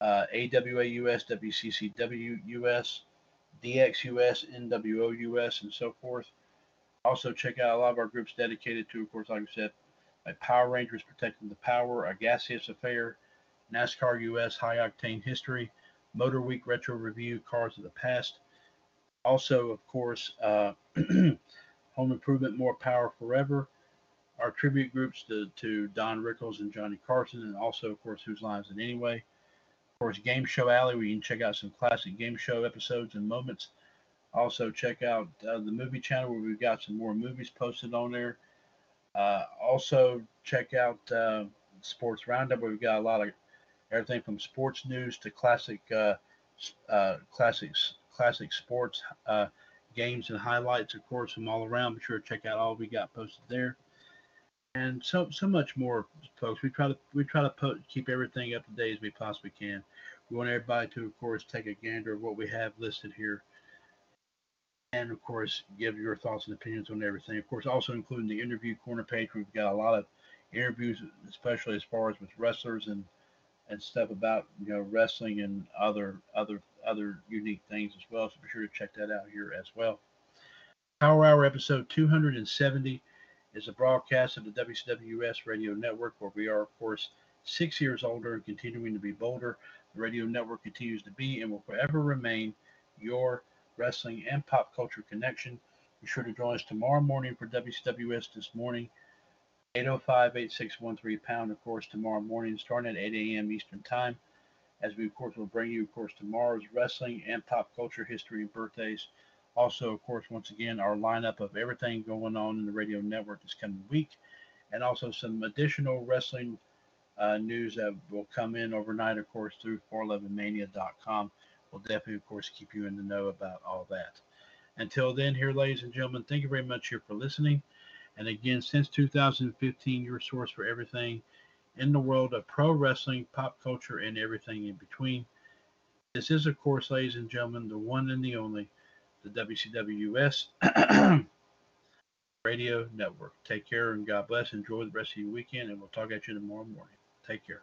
S1: uh, AWA US, WCCW US, DX US, NWO US, and so forth. Also, check out a lot of our groups dedicated to, of course, like I said, like Power Rangers Protecting the Power, a Gaseous Affair, NASCAR US High Octane History, Motor Week Retro Review, Cars of the Past. Also, of course, uh, <clears throat> Home Improvement More Power Forever. Our tribute groups to, to Don Rickles and Johnny Carson, and also, of course, Whose Lines It Anyway. Of course, Game Show Alley, where you can check out some classic game show episodes and moments. Also, check out uh, the movie channel where we've got some more movies posted on there. Uh, also, check out uh, Sports Roundup, where we've got a lot of everything from sports news to classic, uh, uh classics, classic sports uh, games and highlights, of course, from all around. Be sure to check out all we got posted there, and so so much more, folks. We try to we try to keep everything up to date as we possibly can. We want everybody to, of course, take a gander of what we have listed here and of course give your thoughts and opinions on everything. Of course, also including the interview corner page. We've got a lot of interviews, especially as far as with wrestlers and and stuff about you know wrestling and other other other unique things as well. So be sure to check that out here as well. Power Hour episode 270 is a broadcast of the WCWUS Radio Network, where we are, of course, six years older and continuing to be bolder. The radio network continues to be and will forever remain your wrestling, and pop culture connection. Be sure to join us tomorrow morning for WCWUS this morning, 805 8613 pound, of course, tomorrow morning, starting at 8 a.m. Eastern Time. As we, of course, will bring you, of course, tomorrow's wrestling and pop culture history and birthdays. Also, of course, once again, our lineup of everything going on in the radio network this coming week, and also some additional wrestling uh, news that will come in overnight, of course, through 411mania.com we'll definitely, of course, keep you in the know about all that. Until then, here, ladies and gentlemen, thank you very much here for listening. And again, since 2015, your source for everything in the world of pro wrestling, pop culture, and everything in between. This is, of course, ladies and gentlemen, the one and the only, the WCWUS <clears throat> Radio Network. Take care and God bless. Enjoy the rest of your weekend, and we'll talk at you tomorrow morning. Take care.